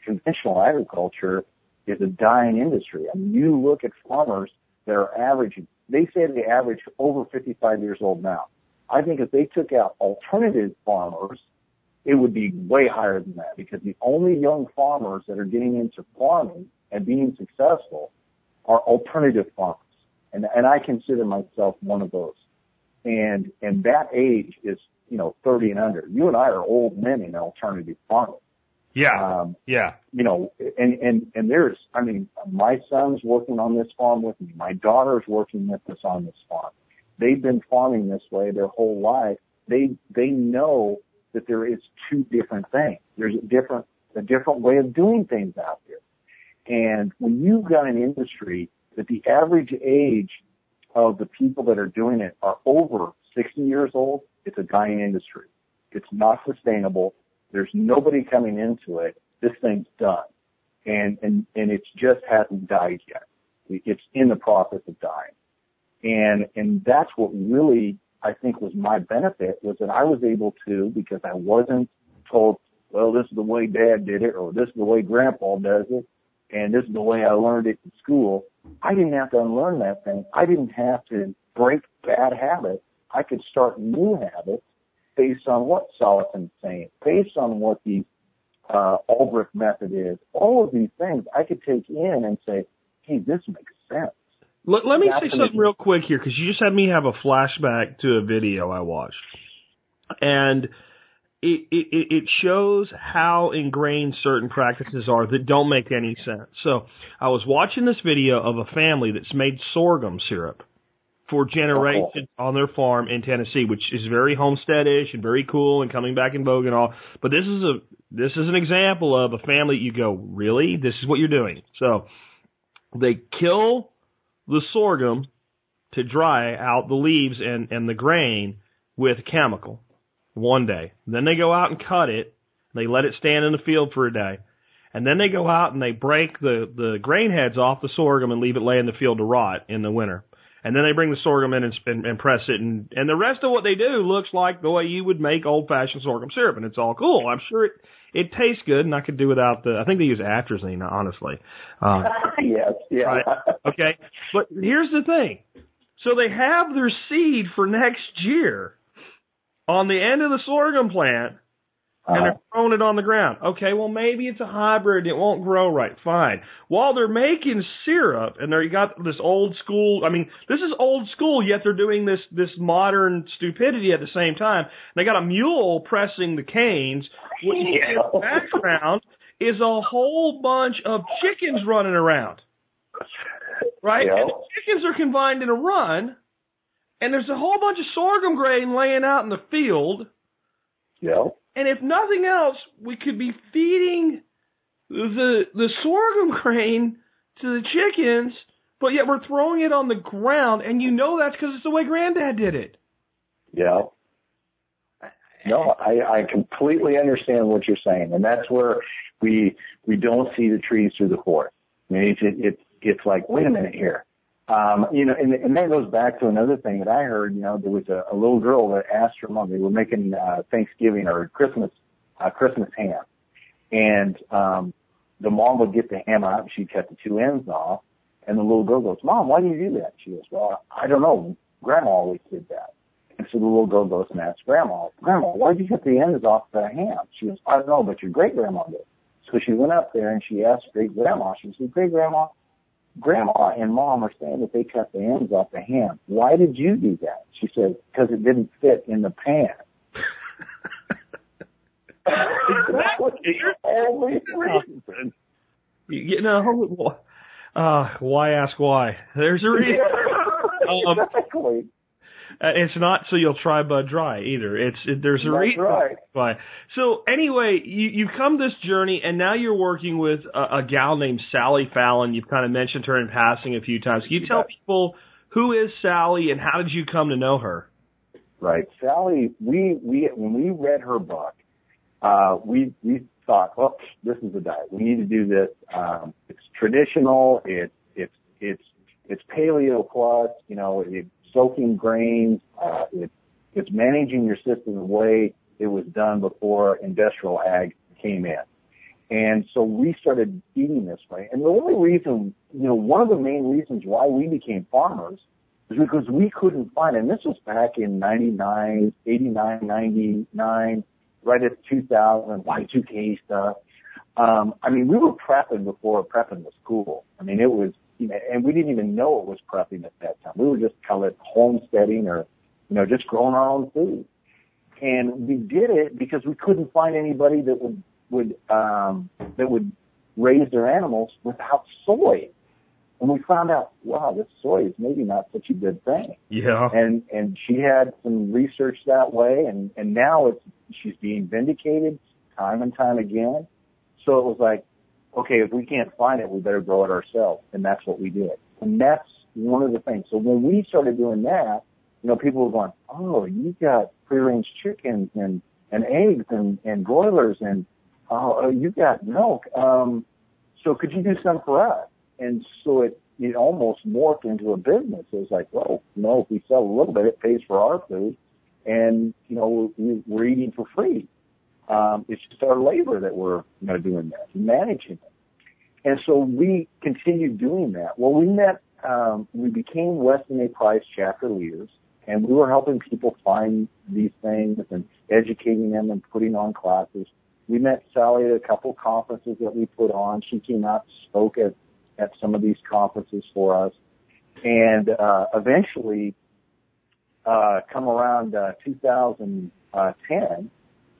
conventional agriculture is a dying industry. I mean, you look at farmers that are averaging, they say they average over 55 years old now. I think if they took out alternative farmers, it would be way higher than that because the only young farmers that are getting into farming and being successful are alternative farmers. And, and I consider myself one of those. And, and that age is, you know, 30 and under. You and I are old men in alternative farming.
Yeah.
Um,
yeah.
you know, and, and, and there's, I mean, my son's working on this farm with me. My daughter's working with us on this farm. They've been farming this way their whole life. They, they know that there is two different things. There's a different, a different way of doing things out there. And when you've got an industry that the average age of the people that are doing it are over 60 years old, it's a dying industry. It's not sustainable. There's nobody coming into it. This thing's done. And, and, and it just hasn't died yet. It's in the process of dying. And, and that's what really I think was my benefit was that I was able to, because I wasn't told, well, this is the way dad did it or this is the way grandpa does it and this is the way I learned it in school. I didn't have to unlearn that thing. I didn't have to break bad habits. I could start new habits based on what Salatin's saying, based on what the uh, Albrecht method is. All of these things I could take in and say, hey, this makes sense.
Let, let me say something real quick here because you just had me have a flashback to a video I watched, and it, it it shows how ingrained certain practices are that don't make any sense. So I was watching this video of a family that's made sorghum syrup for generations on their farm in Tennessee, which is very homesteadish and very cool and coming back in vogue and all. But this is a this is an example of a family you go, really? This is what you're doing. So they kill the sorghum to dry out the leaves and, and the grain with chemical one day. Then they go out and cut it. And They let it stand in the field for a day. And then they go out and they break the, the grain heads off the sorghum and leave it lay in the field to rot in the winter. And then they bring the sorghum in and, and, and press it. And, and the rest of what they do looks like the way you would make old fashioned sorghum syrup. And it's all cool. I'm sure it, it tastes good and I could do without the, I think they use atrazine, honestly. Uh,
yes, yeah.
Right. Okay. But here's the thing. So they have their seed for next year on the end of the sorghum plant and they're uh-huh. throwing it on the ground. Okay, well maybe it's a hybrid, it won't grow right. Fine. While they're making syrup and they got this old school I mean, this is old school, yet they're doing this this modern stupidity at the same time. They got a mule pressing the canes. What you see in the background is a whole bunch of chickens running around. Right?
Yeah.
And the chickens are confined in a run, and there's a whole bunch of sorghum grain laying out in the field.
yeah.
And if nothing else, we could be feeding the the sorghum grain to the chickens, but yet we're throwing it on the ground, and you know that's because it's the way Granddad did it.
Yeah. No, I, I completely understand what you're saying, and that's where we we don't see the trees through the forest. I mean, it's it, it's it's like, wait a minute here, um, you know, and, and that goes back to another thing that I heard. You know, there was a, a little girl that asked her mom. They were making uh, Thanksgiving or Christmas uh, Christmas ham, and um, the mom would get the ham out and she'd cut the two ends off, and the little girl goes, "Mom, why do you do that?" She goes, "Well, I don't know. Grandma always did that." And so the little girl goes and asks Grandma, Grandma, why did you cut the ends off the ham? She goes, I don't know, but your great grandma did. So she went up there and she asked great grandma, she said, Great grandma, grandma and mom are saying that they cut the ends off the ham. Why did you do that? She said, because it didn't fit in the pan. that was the only reason.
You, you know, uh, why ask why? There's a reason. Um,
exactly.
Uh, it's not so you'll try Bud Dry either. It's it, there's a
That's
reason
right.
why. So anyway, you you come this journey, and now you're working with a, a gal named Sally Fallon. You've kind of mentioned her in passing a few times. Can you tell people who is Sally and how did you come to know her?
right? Sally, we we when we read her book, uh, we we thought, well, this is a diet. We need to do this. Um, it's traditional. It's it's it's it's paleo plus. You know, it's soaking grains. Uh, it's it's managing your system the way it was done before industrial ag came in. And so we started eating this way. And the only reason, you know, one of the main reasons why we became farmers is because we couldn't find, and this was back in 99, 89, 99, right at 2000, Y2K stuff. Um, I mean, we were prepping before prepping was cool. I mean, it was, you know, and we didn't even know it was prepping at that time. We were just call it homesteading or, you know, just growing our own food. And we did it because we couldn't find anybody that would, would, um, that would raise their animals without soy. And we found out, wow, this soy is maybe not such a good thing.
Yeah.
And and she had some research that way, and and now it's she's being vindicated time and time again. So it was like, okay, if we can't find it, we better grow it ourselves, and that's what we did. And that's one of the things. So when we started doing that, you know, people were going, oh, you got free range chickens and and eggs and and broilers and oh, you got milk. Um, so could you do some for us? And so it, it almost morphed into a business. It was like, well, you know, if we sell a little bit, it pays for our food and, you know, we, we're eating for free. Um, it's just our labor that we're, you know, doing that, managing it. And so we continued doing that. Well, we met, um, we became Weston A. Price chapter leaders and we were helping people find these things and educating them and putting on classes. We met Sally at a couple conferences that we put on. She came out and spoke at at some of these conferences for us. And uh, eventually, uh, come around uh, 2010,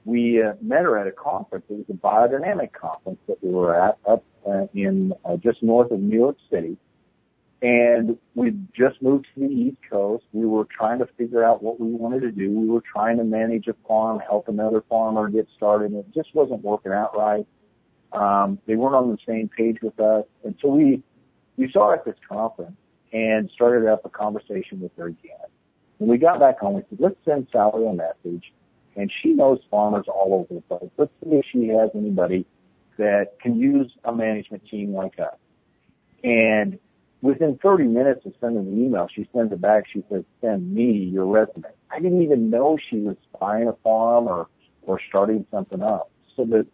we uh, met her at a conference. It was a biodynamic conference that we were at up uh, in uh, just north of New York City. And we just moved to the East Coast. We were trying to figure out what we wanted to do. We were trying to manage a farm, help another farmer get started. It just wasn't working out right. Um, they weren't on the same page with us. And so we, we saw at this conference and started up a conversation with her again. When we got back home, we said, let's send Sally a message. And she knows farmers all over the place. Let's see if she has anybody that can use a management team like us. And within 30 minutes of sending the email, she sends it back. She says, send me your resume. I didn't even know she was buying a farm or, or starting something up. So the,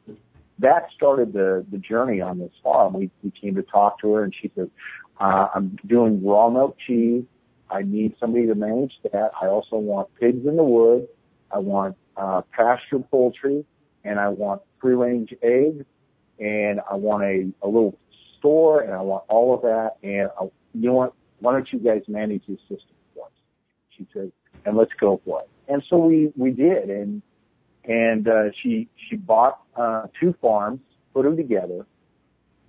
that started the, the journey on this farm. We, we came to talk to her and she said, uh, I'm doing raw milk cheese. I need somebody to manage that. I also want pigs in the woods. I want, uh, pasture poultry and I want free range eggs and I want a, a little store and I want all of that. And I, you know what? Why don't you guys manage this system for us? She said, and let's go for it. And so we, we did. And and uh, she she bought uh, two farms, put them together.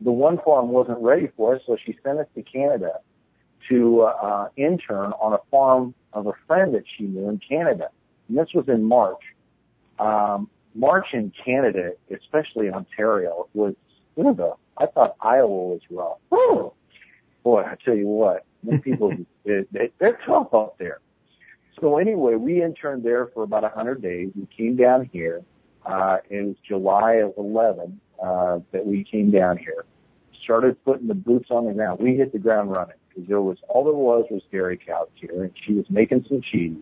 The one farm wasn't ready for us, so she sent us to Canada to uh, intern on a farm of a friend that she knew in Canada. And this was in March. Um, March in Canada, especially in Ontario, was know the I thought Iowa was rough. Oh, boy, I tell you what, people they, they're tough out there. So anyway, we interned there for about a hundred days. We came down here. Uh, it was July of 11, uh, that we came down here. Started putting the boots on the ground. We hit the ground running because there was, all there was was dairy cows here and she was making some cheese.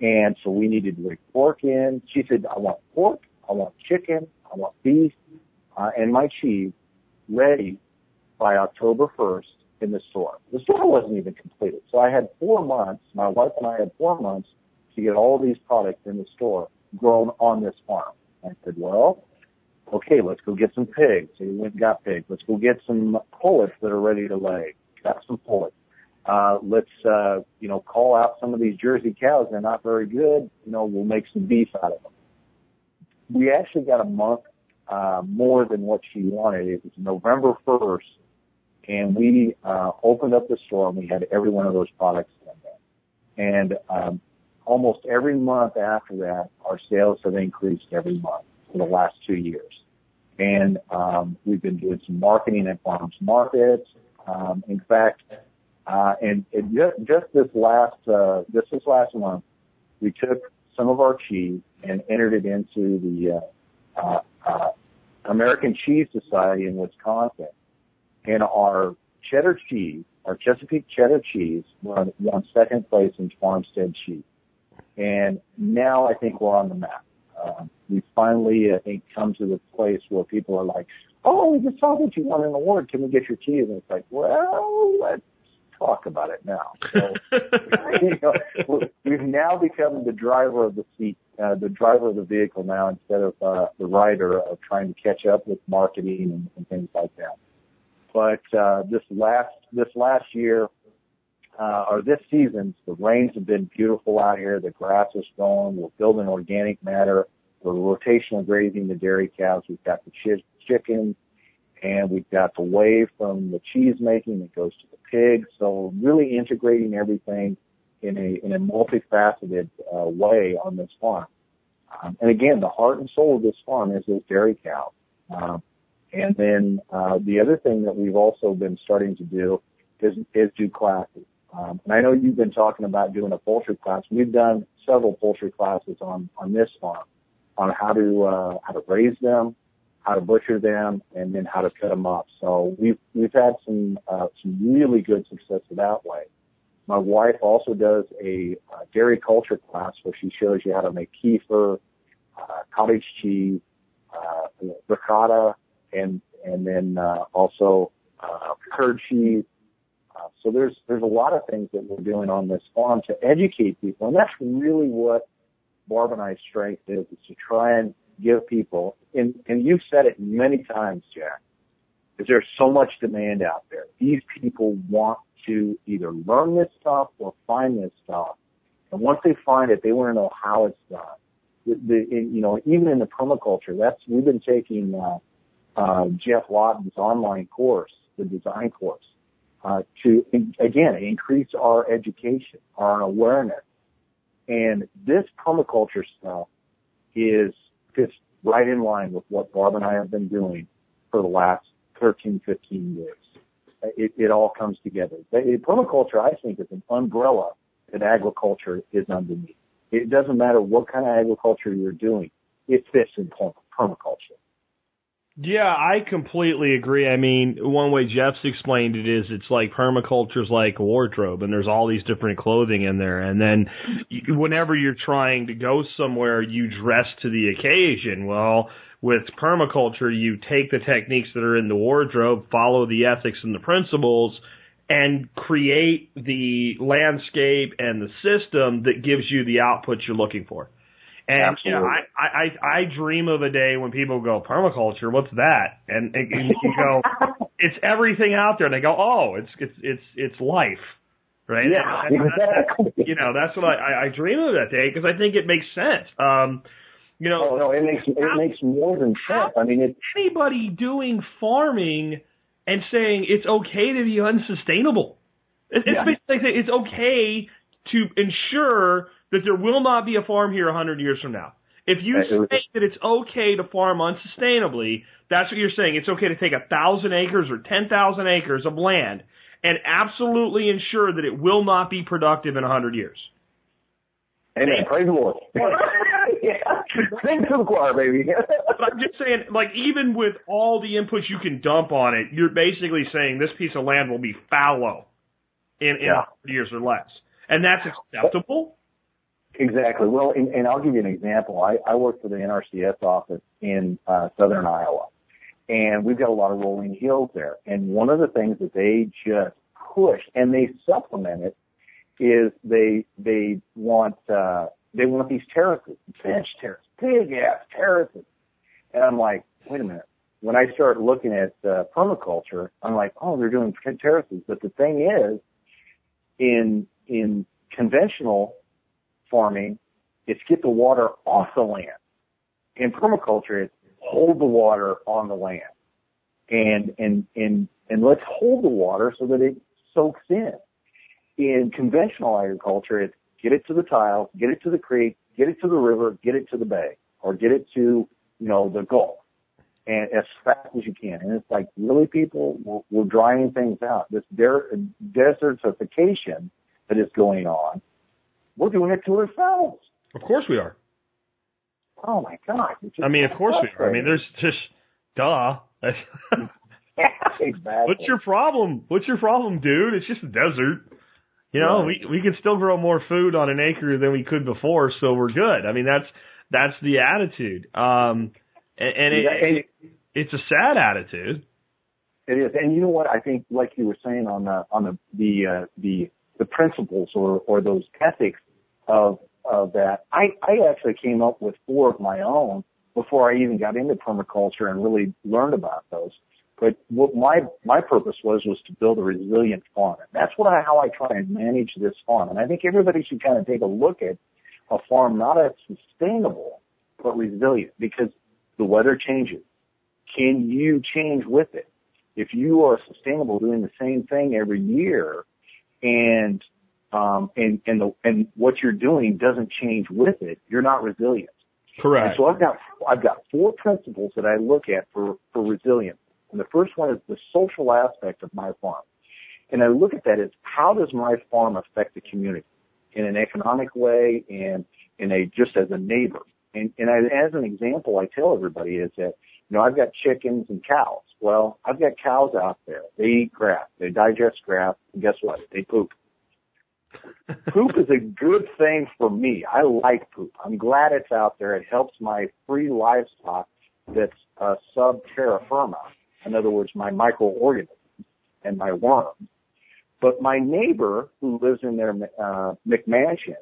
And so we needed to bring pork in. She said, I want pork, I want chicken, I want beef, uh, and my cheese ready by October 1st in the store. The store wasn't even completed. So I had four months, my wife and I had four months to get all these products in the store grown on this farm. I said, well, okay, let's go get some pigs. So we went and got pigs. Let's go get some pullets that are ready to lay. Got some pullets. Uh, let's, uh, you know, call out some of these Jersey cows. They're not very good. You know, we'll make some beef out of them. We actually got a month, uh, more than what she wanted. It was November 1st and we uh, opened up the store and we had every one of those products in there. And um, almost every month after that, our sales have increased every month for the last two years. And um, we've been doing some marketing at farmers markets. Um, in fact, uh, and, and just, just this last uh, just this last month, we took some of our cheese and entered it into the uh, uh, uh, American Cheese Society in Wisconsin, and our cheddar cheese, our Chesapeake cheddar cheese, won, won second place in farmstead cheese. And now I think we're on the map. Uh, we finally, I think, come to the place where people are like, "Oh, we just saw that you won an award. Can we get your cheese?" And it's like, "Well, let's talk about it now." So, you know, we've now become the driver of the seat, uh, the driver of the vehicle now, instead of uh, the rider of trying to catch up with marketing and, and things like that. But uh, this last this last year, uh, or this season, the rains have been beautiful out here. The grass is growing. We're building organic matter. We're rotational grazing the dairy cows. We've got the ch- chickens, and we've got the whey from the cheese making that goes to the pigs. So really integrating everything in a in a multifaceted uh, way on this farm. Um, and again, the heart and soul of this farm is those dairy cow. Um, and then uh, the other thing that we've also been starting to do is, is do classes. Um, and I know you've been talking about doing a poultry class. We've done several poultry classes on on this farm on how to uh, how to raise them, how to butcher them, and then how to cut them up. So we've we've had some uh, some really good success that way. My wife also does a uh, dairy culture class where she shows you how to make kefir, uh, cottage cheese, uh, ricotta, and and then uh, also uh, curd cheese. Uh, so there's there's a lot of things that we're doing on this farm to educate people, and that's really what Barb and I's strength is, is to try and give people, and and you've said it many times, Jack, is there's so much demand out there. These people want to either learn this stuff or find this stuff, and once they find it, they want to know how it's done. The, the you know even in the permaculture, that's we've been taking. Uh, uh, Geoff Lawton's online course, the design course, uh, to again increase our education, our awareness. And this permaculture stuff is fits right in line with what Barb and I have been doing for the last 13, 15 years. It, it all comes together. Permaculture, I think, is an umbrella that agriculture is underneath. It doesn't matter what kind of agriculture you're doing, it fits in permaculture.
Yeah, I completely agree. I mean, one way Geoff's explained it is it's like permaculture's like a wardrobe and there's all these different clothing in there. And then whenever you're trying to go somewhere, you dress to the occasion. Well, with permaculture, you take the techniques that are in the wardrobe, follow the ethics and the principles, and create the landscape and the system that gives you the output you're looking for. And Absolutely. you know, I, I I dream of a day when people go permaculture. What's that? And, and, and you go, it's everything out there. And they go, oh, it's it's it's it's life, right?
Yeah, exactly.
you know, that's what I I dream of that day because I think it makes sense. Um, you know,
oh, no, it makes it makes more than sense. I mean, it's
anybody doing farming and saying it's okay to be unsustainable. It's, yeah. it's basically it's okay to ensure that there will not be a farm here a hundred years from now. If you say that it's okay to farm unsustainably, that's what you're saying. It's okay to take a thousand acres or ten thousand acres of land and absolutely ensure that it will not be productive in a hundred years.
Amen. Praise the Lord. yeah. Sing to the choir, baby.
but I'm just saying, like, even with all the inputs you can dump on it, you're basically saying this piece of land will be fallow in, in yeah. years or less. And that's acceptable.
Exactly. Well, and, and I'll give you an example. I, I work for the NRCS office in uh, southern Iowa, and we've got a lot of rolling hills there. And one of the things that they just push and they supplement it is they they want uh, they want these terraces, bench terraces, big ass terraces. And I'm like, wait a minute. When I start looking at uh, permaculture, I'm like, oh, they're doing terraces. But the thing is, in in conventional farming, it's get the water off the land. In permaculture, it's hold the water on the land. And, and, and, and let's hold the water so that it soaks in. In conventional agriculture, it's get it to the tiles, get it to the creek, get it to the river, get it to the bay, or get it to, you know, the Gulf. And as fast as you can. And it's like, really people, we're, we're drying things out. This de- desertification that is going on we're doing it to ourselves.
Of course we are.
Oh my God!
I mean, of course we are. I mean, there's just duh.
yeah, exactly.
What's your problem? What's your problem, dude? It's just a desert. You know,
Right.
we we can still grow more food on an acre than we could before, so we're good. I mean, that's that's the attitude. Um, and, and it,
Yeah, and
it's a sad attitude.
It is, and you know what? I think, like you were saying on the on the the uh, the the principles or or those ethics of of that, I I actually came up with four of my own before I even got into permaculture and really learned about those. But what my my purpose was was to build a resilient farm. And that's what I how I try and manage this farm. And I think everybody should kind of take a look at a farm not as sustainable but resilient because the weather changes. Can you change with it? if you are sustainable doing the same thing every year and um and and the and what you're doing doesn't change with it, you're not resilient. And
Correct.
so I've got I've got four principles that I look at for for resilience. And the first one is the social aspect of my farm. And I look at that as how does my farm affect the community in an economic way and in a just as a neighbor. And and I, as an example, I tell everybody is that you know I've got chickens and cows. Well, I've got cows out there. They eat grass. They digest grass. And guess what? They poop. Poop is a good thing for me. I like poop. I'm glad it's out there. It helps my free livestock that's uh, sub terra firma. In other words, my microorganisms and my worms. But my neighbor who lives in their uh, McMansion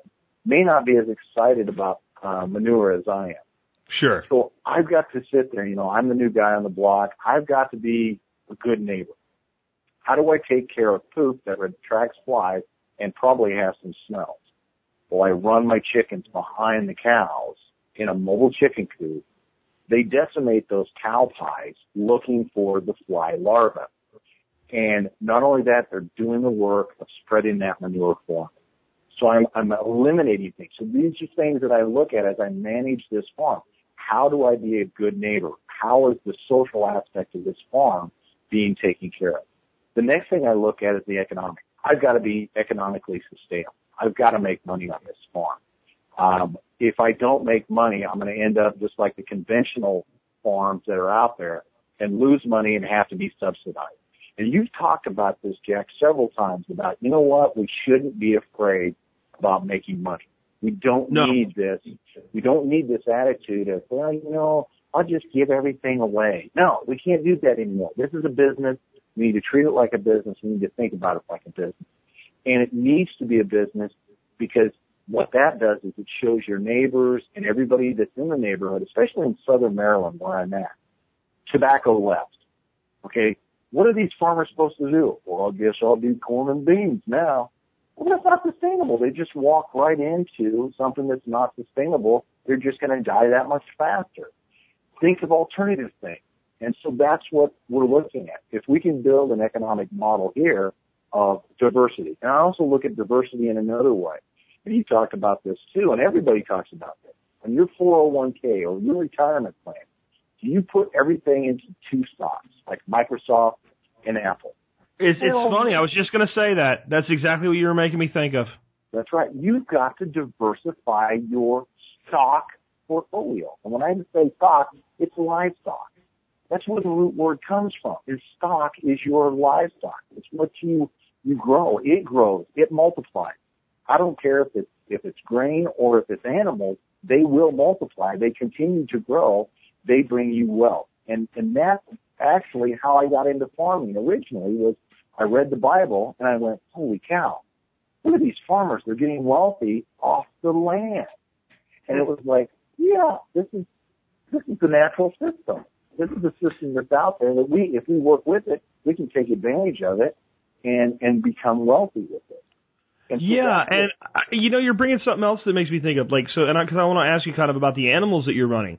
may not be as excited about uh, manure as I am.
Sure.
So I've got to sit there, you know, I'm the new guy on the block. I've got to be a good neighbor. How do I take care of poop that attracts flies and probably has some smells? Well, I run my chickens behind the cows in a mobile chicken coop. They decimate those cow pies looking for the fly larvae. And not only that, they're doing the work of spreading that manure for. So I'm, I'm eliminating things. So these are things that I look at as I manage this farm. How do I be a good neighbor? How is the social aspect of this farm being taken care of? The next thing I look at is the economic. I've got to be economically sustainable. I've got to make money on this farm. Um, if I don't make money, I'm going to end up just like the conventional farms that are out there and lose money and have to be subsidized. And you've talked about this, Jack, several times about, you know what, we shouldn't be afraid about making money. We don't
No.
need this. We don't need this attitude of, well, you know, I'll just give everything away. No, we can't do that anymore. This is a business. We need to treat it like a business. We need to think about it like a business. And it needs to be a business because what that does is it shows your neighbors and everybody that's in the neighborhood, especially in southern Maryland where I'm at, tobacco left. Okay. What are these farmers supposed to do? Well, I guess I'll do corn and beans now. Well, that's not sustainable. They just walk right into something that's not sustainable. They're just going to die that much faster. Think of alternative things. And so that's what we're looking at. If we can build an economic model here of diversity, and I also look at diversity in another way. And you talked about this too, and everybody talks about this. On your 401k or your retirement plan, do you put everything into two stocks, like Microsoft and Apple?
It's it's
Well-
funny. I was just going to say that. That's exactly what you were making me think of.
That's right. You've got to diversify your stock portfolio. And when I say stock, it's livestock. That's where the root word comes from. Your stock is your livestock. It's what you, you grow. It grows. It multiplies. I don't care if it's, if it's grain or if it's animals, they will multiply. They continue to grow. They bring you wealth. And, and that's actually how I got into farming originally was I read the Bible and I went, holy cow, look at these farmers. They're getting wealthy off the land. And it was like, yeah, this is, this is the natural system. This is the system that's out there that we, if we work with it, we can take advantage of it and, and become wealthy with it. And so
Yeah, and I, you know, you're bringing something else that makes me think of like so, and because I, want to ask you kind of about the animals that you're running.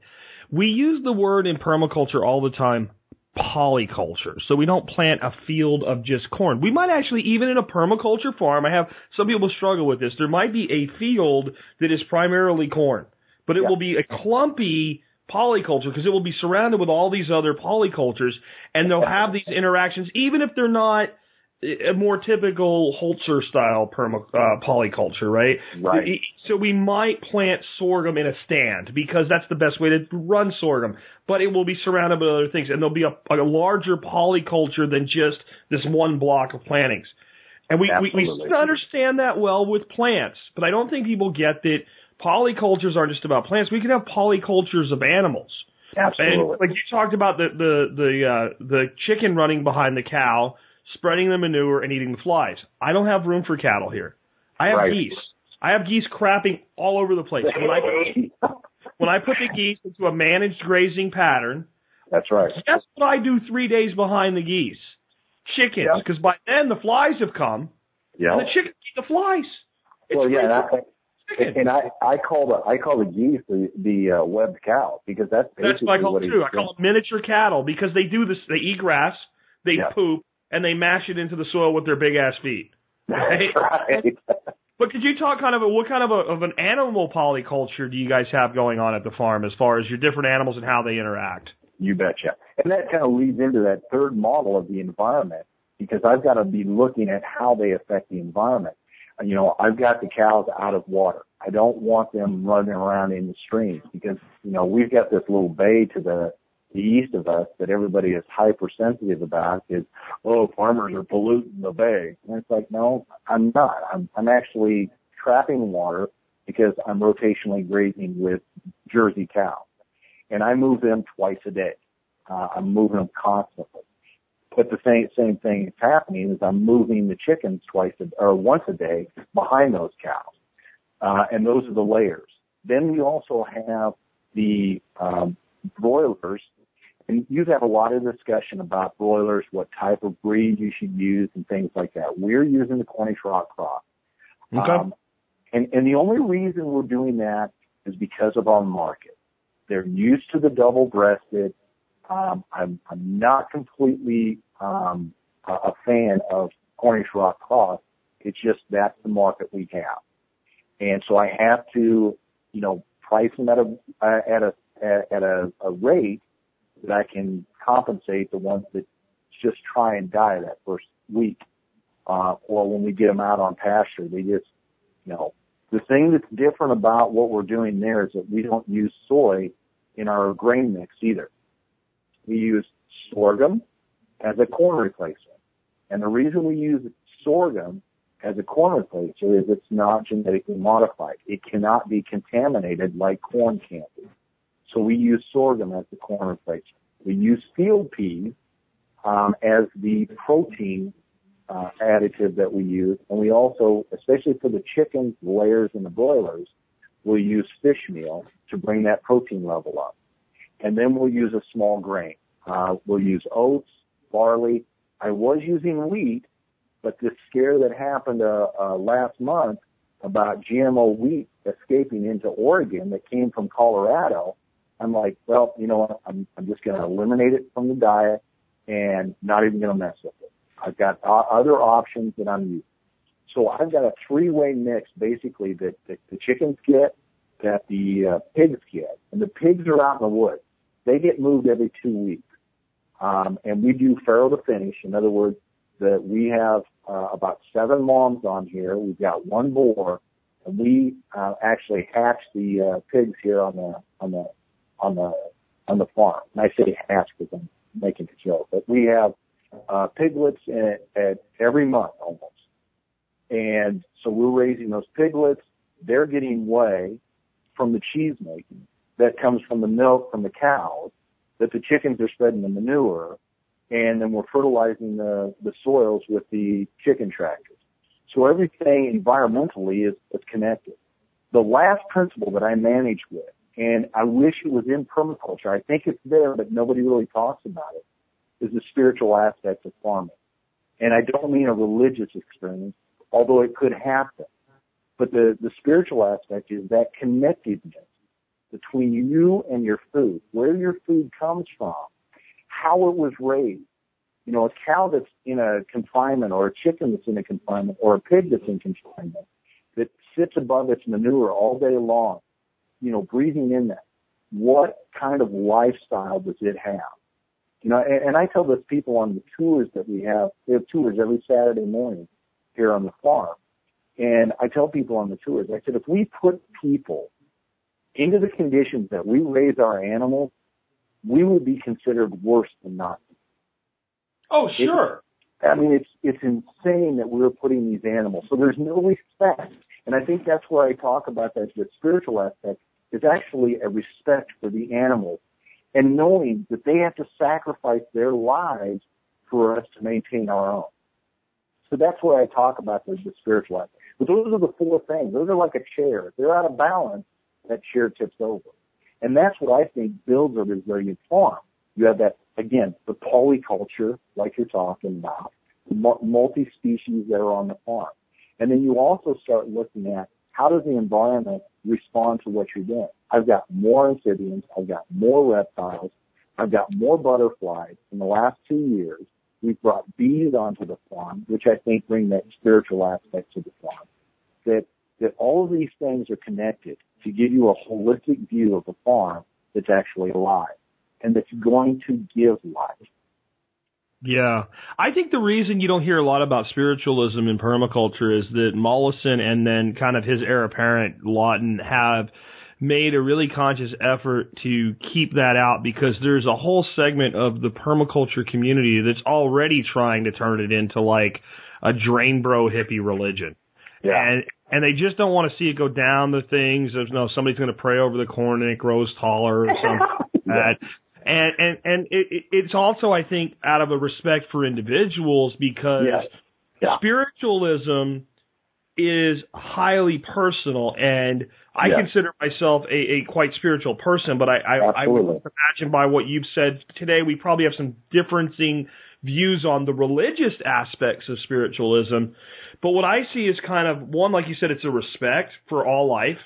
We use the word in permaculture all the time, polyculture. So we don't plant a field of just corn. We might actually, even in a permaculture farm, I have some people struggle with this. There might be a field that is primarily corn, but it
Yeah.
will be a clumpy polyculture because it will be surrounded with all these other polycultures, and they'll have these interactions, even if they're not a more typical Holzer style perma, uh, polyculture, right?
Right.
So we might plant sorghum in a stand because that's the best way to run sorghum, but it will be surrounded by other things and there'll be a, a larger polyculture than just this one block of plantings. And we, we, we understand that well with plants, but I don't think people get that polycultures aren't just about plants. We can have polycultures of animals.
Absolutely.
And like you talked about the the the uh, the chicken running behind the cow, spreading the manure and eating the flies. I don't have room for cattle here. I have
Right.
geese. I have geese crapping all over the place. When I when I put the geese into a managed grazing pattern,
That's right.
guess what I do three days behind the geese? Chickens,
Yeah.
because by then the flies have come
Yeah.
and the chickens eat the flies. It's
Well, yeah, and
great
I, and I, I call the I call the geese the the uh, webbed cow because that's
That's
basically
what I call
he
too. I call them miniature cattle because they do this. They eat grass, they
Yeah.
poop, and they mash it into the soil with their big ass feet.
That's right.
But could you talk kind of a, what kind of a, of an animal polyculture do you guys have going on at the farm as far as your different animals and how they interact?
You betcha. And that kind of leads into that third model of the environment because I've got to be looking at how they affect the environment. You know, I've got the cows out of water. I don't want them running around in the streams because, you know, we've got this little bay to the, the east of us that everybody is hypersensitive about is, oh, farmers are polluting the bay. And it's like, no, I'm not. I'm, I'm actually trapping water because I'm rotationally grazing with Jersey cows and I move them twice a day. Uh, I'm moving them constantly. But the same same thing is happening is I'm moving the chickens twice a, or once a day behind those cows, uh, and those are the layers. Then we also have the um, broilers, and you've had a lot of discussion about broilers, what type of breed you should use, and things like that. We're using the Cornish rock cross. Um, and, and the only reason we're doing that is because of our market. They're used to the double breasted. Um, I'm, I'm not completely um, a, a fan of Cornish rock cross. It's just that's the market we have. And so I have to, you know, price them at a, uh, at a, at a, a rate that I can compensate the ones that just try and die that first week. Uh, or when we get them out on pasture, they just, you know, the thing that's different about what we're doing there is that we don't use soy in our grain mix either. We use sorghum as a corn replacement. And the reason we use sorghum as a corn replacer is it's not genetically modified. It cannot be contaminated like corn can be. So we use sorghum as the corn replacement. We use field peas um, as the protein uh, additive that we use, and we also, especially for the chickens, the layers, and the broilers, we'll use fish meal to bring that protein level up. And then we'll use a small grain. Uh, we'll use oats, barley. I was using wheat, but this scare that happened uh, uh, last month about GMO wheat escaping into Oregon that came from Colorado, I'm like, well, you know what? I'm, I'm just going to eliminate it from the diet and not even going to mess with it. I've got o- other options that I'm using. So I've got a three-way mix basically that, that the chickens get, that the uh, pigs get, and the pigs are out in the woods. They get moved every two weeks. Um, and we do farrow to finish. In other words, that we have uh, about seven moms on here. We've got one boar, and we uh, actually hatch the uh, pigs here on the on the on the on the farm. And I say hatch because I'm making a joke, but we have uh, piglets at, at every month almost. And so we're raising those piglets. They're getting whey from the cheese making that comes from the milk from the cows that the chickens are spreading the manure and then we're fertilizing the, the soils with the chicken tractors. So everything environmentally is, is connected. The last principle that I manage with, and I wish it was in permaculture, I think it's there, but nobody really talks about it, is the spiritual aspect of farming. And I don't mean a religious experience, although it could happen. But the, the spiritual aspect is that connectedness between you and your food, where your food comes from, how it was raised. You know, a cow that's in a confinement or a chicken that's in a confinement or a pig that's in confinement that sits above its manure all day long, you know, breathing in that. What kind of lifestyle does it have? You know, and, and I tell this people on the tours that we have, we have tours every Saturday morning here on the farm. And I tell people on the tours, I said, if we put people into the conditions that we raise our animals, we would be considered worse than not.
Oh, sure.
I mean, it's it's insane that we're putting these animals. So there's no respect, and I think that's where I talk about that the spiritual aspect is actually a respect for the animals, and knowing that they have to sacrifice their lives for us to maintain our own. So that's where I talk about the, the spiritual aspect. But those are the four things. Those are like a chair. If they're out of balance, that chair tips over. And that's what I think builds a resilient farm. You have that, again, the polyculture, like you're talking about, multi-species that are on the farm. And then you also start looking at how does the environment respond to what you're doing? I've got more amphibians, I've got more reptiles, I've got more butterflies. In the last two years, we've brought bees onto the farm, which I think bring that spiritual aspect to the farm. That that all of these things are connected to give you a holistic view of the farm that's actually alive and that's going to give life.
Yeah. I think the reason you don't hear a lot about spiritualism in permaculture is that Mollison and then kind of his heir apparent Lawton have made a really conscious effort to keep that out because there's a whole segment of the permaculture community that's already trying to turn it into like a drain bro hippie religion.
Yeah.
And and they just don't want to see it go down the things. of you no somebody's going to pray over the corn and it grows taller or something like that. And and and it, it's also I think out of a respect for individuals because
Yeah. Yeah.
spiritualism is highly personal and I
Yeah.
consider myself a, a quite spiritual person, but I, I, I would imagine by what you've said today, we probably have some differencing views on the religious aspects of spiritualism. But what I see is kind of one, like you said, it's a respect for all life.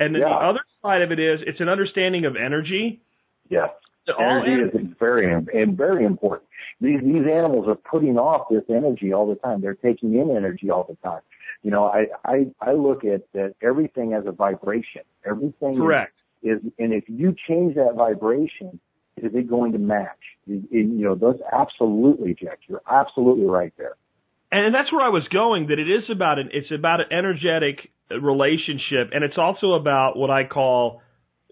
And then the other side of it is it's an understanding of energy.
Yes.
That all
Energy is very and very important. These these animals are putting off this energy all the time. They're taking in energy all the time. You know, I I, I look at that everything as a vibration. Everything is-
correct.
is, and if you change that vibration, is it going to match? You you know, those absolutely, Jack. You're absolutely right there.
And that's where I was going. That it is about an it's about an energetic relationship, and it's also about what I call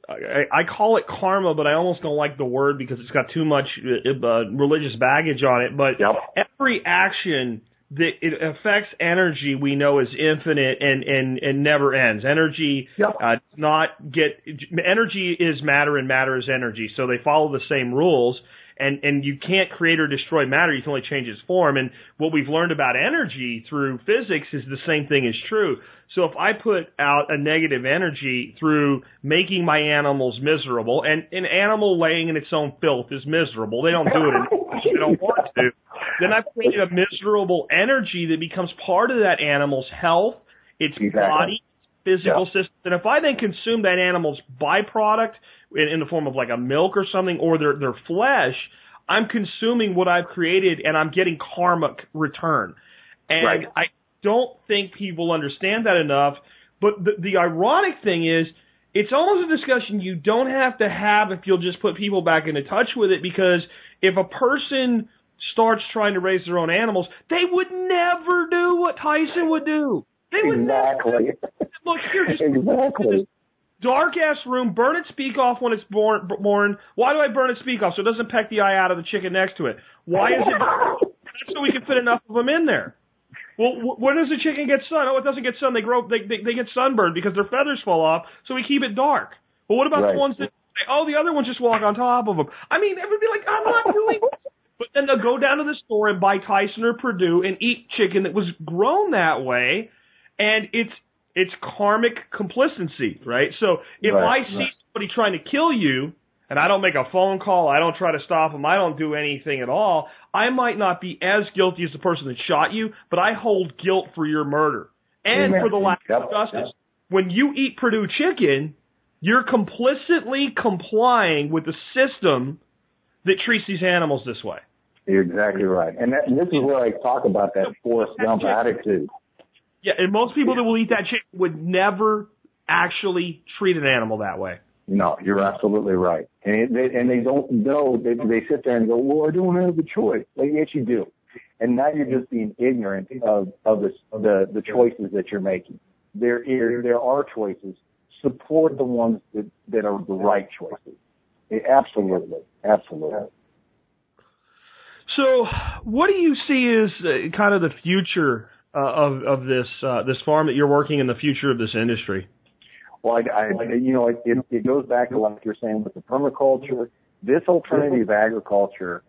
I, I call it karma, but I almost don't like the word because it's got too much uh, uh, religious baggage on it. But
Yep.
every action that it affects energy, we know is infinite and and and never ends. Energy
Yep.
uh, not get energy is matter and matter is energy, so they follow the same rules. And and you can't create or destroy matter; you can only change its form. And what we've learned about energy through physics is the same thing is true. So if I put out a negative energy through making my animals miserable, and an animal laying in its own filth is miserable, they don't do it anymore. they don't want to. Then I've created a miserable energy that becomes part of that animal's health, its
Exactly.
body, physical system. And if I then consume that animal's byproduct in, in the form of like a milk or something, or their their flesh, I'm consuming what I've created, and I'm getting karmic return. And
Right.
I don't think people understand that enough. But the, the ironic thing is, it's almost a discussion you don't have to have if you'll just put people back into touch with it. Because if a person starts trying to raise their own animals, they would never do what Tyson would do. They would
Exactly.
never. Look, here, just
exactly.
dark ass room, burn it speak off when it's born, born. Why do I burn it speak off? So it doesn't peck the eye out of the chicken next to it. Why is it? That's so we can fit enough of them in there. Well, wh- when does the chicken get sun? Oh, it doesn't get sun. They grow. They they, they get sunburned because their feathers fall off. So we keep it dark. Well, what about
Right.
the ones that? Oh, the other ones just walk on top of them. I mean, everybody like, I'm not doing. But then they'll go down to the store and buy Tyson or Perdue and eat chicken that was grown that way, and it's it's karmic complacency, right? So if
Right,
I see
right.
somebody trying to kill you, and I don't make a phone call, I don't try to stop them, I don't do anything at all, I might not be as guilty as the person that shot you, but I hold guilt for your murder and
Amen.
for the lack
Yep,
of justice.
yep.
When you eat Perdue chicken, you're complicitly complying with the system that treats these animals this way.
You're exactly right. And, that, and this is where I talk about that Forrest Gump attitude.
Yeah, and most people that will eat that chicken would never actually treat an animal that way.
No, you're absolutely right. And they, and they don't know. They, they sit there and go, "Well, I don't have a choice." Like, yes, you do. And now you're just being ignorant of of the the, the choices that you're making. There is, there are choices. Support the ones that that are the right choices. Absolutely, absolutely.
So, what do you see as uh, kind of the future uh, of of this uh, this farm that you're working in, the future of this industry?
Well, I, I you know, it, it, goes back to like you're saying with the permaculture. This alternative agriculture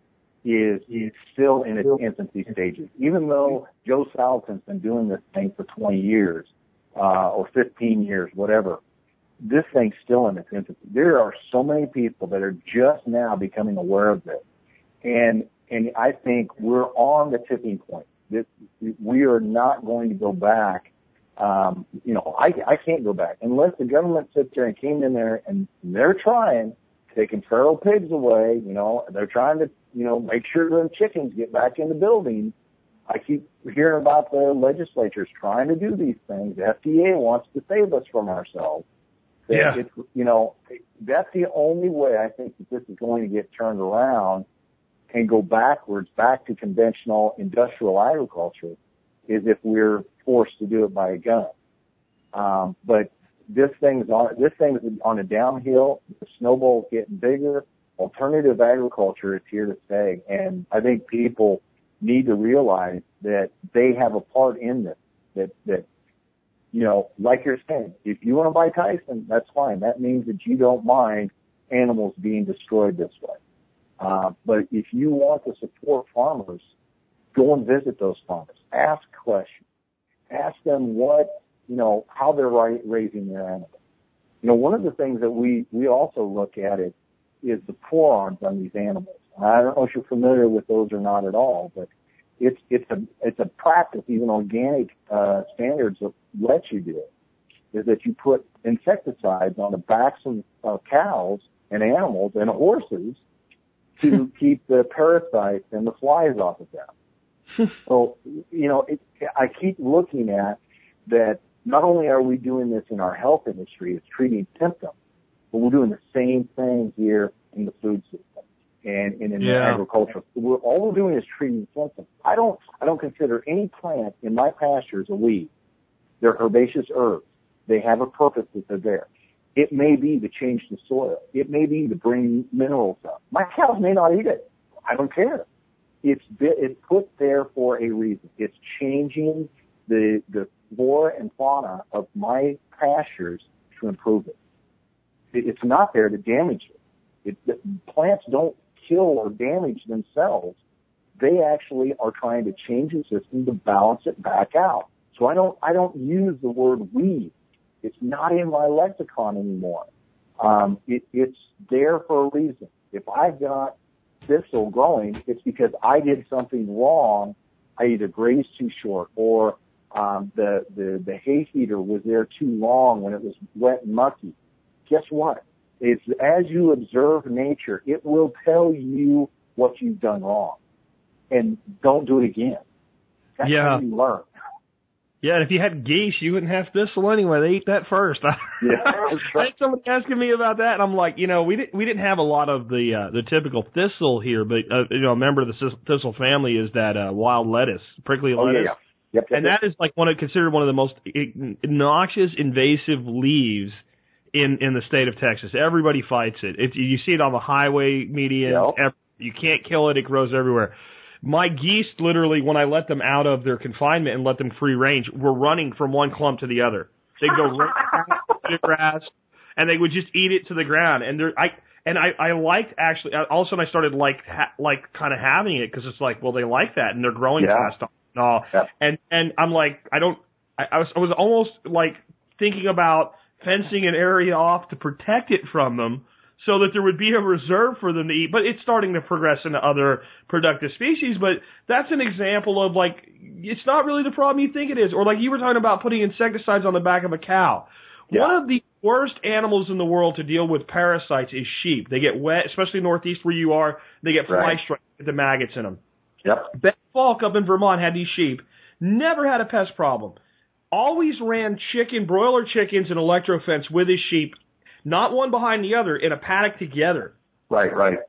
is is still in its infancy stages. Even though Joel Salatin's been doing this thing for 20 years uh, or 15 years, whatever, this thing's still in its infancy. There are so many people that are just now becoming aware of this, and and I think we're on the tipping point. This, we are not going to go back um, you know, I, I can't go back unless the government sits there and came in there and they're trying, taking feral pigs away, you know, they're trying to, you know, make sure the chickens get back in the building. I keep hearing about the legislatures trying to do these things. The FDA wants to save us from ourselves.
Yeah.
It's, you know, that's the only way I think that this is going to get turned around and go backwards, back to conventional industrial agriculture is if we're forced to do it by a gun. Um, but this thing's on this thing's on a downhill. The snowball's getting bigger. Alternative agriculture is here to stay, and I think people need to realize that they have a part in this. That that you know, like you're saying, if you want to buy Tyson, that's fine. That means that you don't mind animals being destroyed this way. Uh, but if you want to support farmers, go and visit those farmers. Ask questions ask them what, you know, how they're raising their animals. You know, one of the things that we, we also look at it is the forearms on these animals. I don't know if you're familiar with those or not at all, but it's, it's a, it's a practice, even organic, uh, standards of let you do it, is that you put insecticides on the backs of uh, cows and animals and horses to keep the parasites and the flies off of them. so, you know, it, I keep looking at that not only are we doing this in our health industry, it's treating symptoms, but we're doing the same thing here in the food system and, and in
yeah.
the agriculture. We're, all we're doing is treating symptoms. I don't, I don't consider any plant in my pastures a weed. They're herbaceous herbs. They have a purpose that they're there. It may be to change the soil. It may be to bring minerals up. My cows may not eat it. I don't care it's it's put there for a reason. It's changing the the flora and fauna of my pastures to improve it. It's not there to damage it. it plants don't kill or damage themselves. They actually are trying to change the system to balance it back out. So I don't I don't use the word weed. It's not in my lexicon anymore. Um, it, it's there for a reason. If I've got thistle growing, it's because I did something wrong. I either grazed too short or um, the, the, the hay feeder was there too long when it was wet and mucky. Guess what? It's as you observe nature, it will tell you what you've done wrong. And don't do it again. That's
yeah.
how you learn.
Yeah, and if you had geese, you wouldn't have thistle anyway. They eat that first.
yeah,
I had somebody asking me about that, and I'm like, you know, we didn't we didn't have a lot of the uh, the typical thistle here, but uh, you know, a member of the thistle family is that uh, wild lettuce, prickly
oh,
lettuce.
Yeah, yeah. Yep, yep,
and
yep.
that is like one of considered one of the most noxious, invasive leaves in in the state of Texas. Everybody fights it. It you see it on the highway median.
Yep.
You can't kill it. It grows everywhere my geese literally when I let them out of their confinement and let them free range were running from one clump to the other. They'd go right to the grass and they would just eat it to the ground. And there, I and I I liked actually. All of a sudden, I started like ha, like kind of having it because it's like, well, they like that and they're growing
Yeah.
fast and all.
Yeah.
And and I'm like, I don't. I, I was I was almost like thinking about fencing an area off to protect it from them so that there would be a reserve for them to eat. But it's starting to progress into other productive species. But that's an example of like, it's not really the problem you think it is. Or like you were talking about putting insecticides on the back of a cow.
Yeah.
One of the worst animals in the world to deal with parasites is sheep. They get wet, especially northeast where you are. They get fly
Right.
strike with the maggots in them.
Yep.
Ben Falk up in Vermont had these sheep. Never had a pest problem. Always ran chicken, broiler chickens and electro fence with his sheep. Not one behind the other, in a paddock together.
Right, right.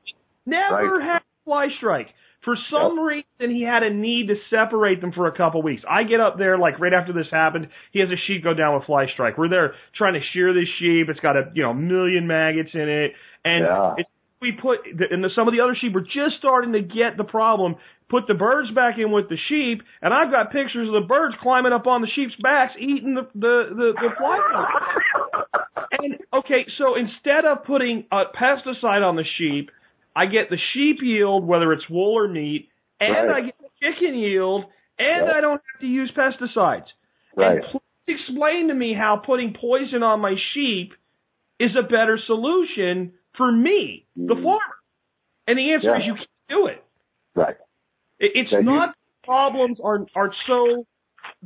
Never
Right.
had a fly strike. For some reason, he had a need to separate them for a couple weeks. I get up there like right after this happened. He has a sheep go down with fly strike. We're there trying to shear this sheep. It's got a you know million maggots in it, and
Yeah.
it's, we put and the, some of the other sheep were just starting to get the problem. Put the birds back in with the sheep, and I've got pictures of the birds climbing up on the sheep's backs, eating the the the, the fly strike. And okay, so instead of putting a pesticide on the sheep, I get the sheep yield, whether it's wool or meat, and
Right.
I get the chicken yield, and
Right.
I don't have to use pesticides.
Right.
And please explain to me how putting poison on my sheep is a better solution for me, the
Mm.
farmer. And the answer
Yeah.
is you can't do it.
Right.
It- It's
you-
not problems are are so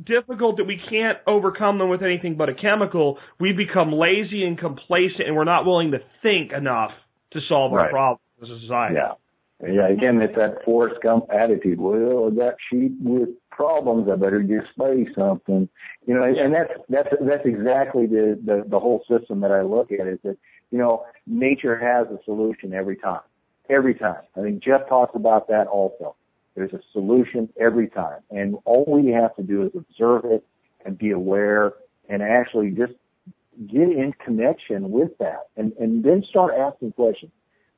difficult that we can't overcome them with anything but a chemical. We become lazy and complacent, and we're not willing to think enough to solve our problems as a society.
Yeah. Yeah, again, it's that Forrest Gump attitude. Well, got sheep with problems. I better just spray something. You know, and that's that's that's exactly the, the the whole system that I look at is that you know nature has a solution every time, every time. I think Geoff talks about that also. There's a solution every time, and all we have to do is observe it and be aware and actually just get in connection with that, and and then start asking questions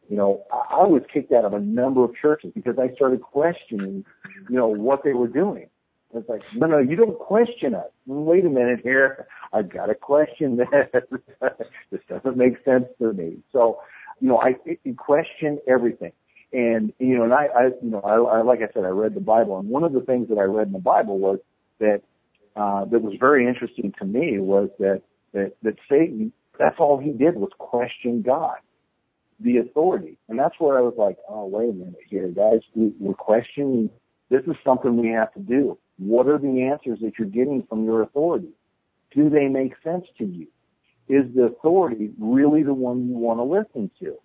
you know, I I was kicked out of a number of churches because I started questioning, you know, what they were doing. It's like, no, no, you don't question us. Wait a minute here. I've got to question this. this doesn't make sense to me. So, you know, I, I question everything. And, you know, and I, I you know, I, I, like I said, I read the Bible and one of the things that I read in the Bible was that, uh, that was very interesting to me was that, that, that Satan, that's all he did was question God the authority. And that's where I was like, oh, wait a minute here, guys. We, we're questioning. This is something we have to do. What are the answers that you're getting from your authority? Do they make sense to you? Is the authority really the one you want to listen to?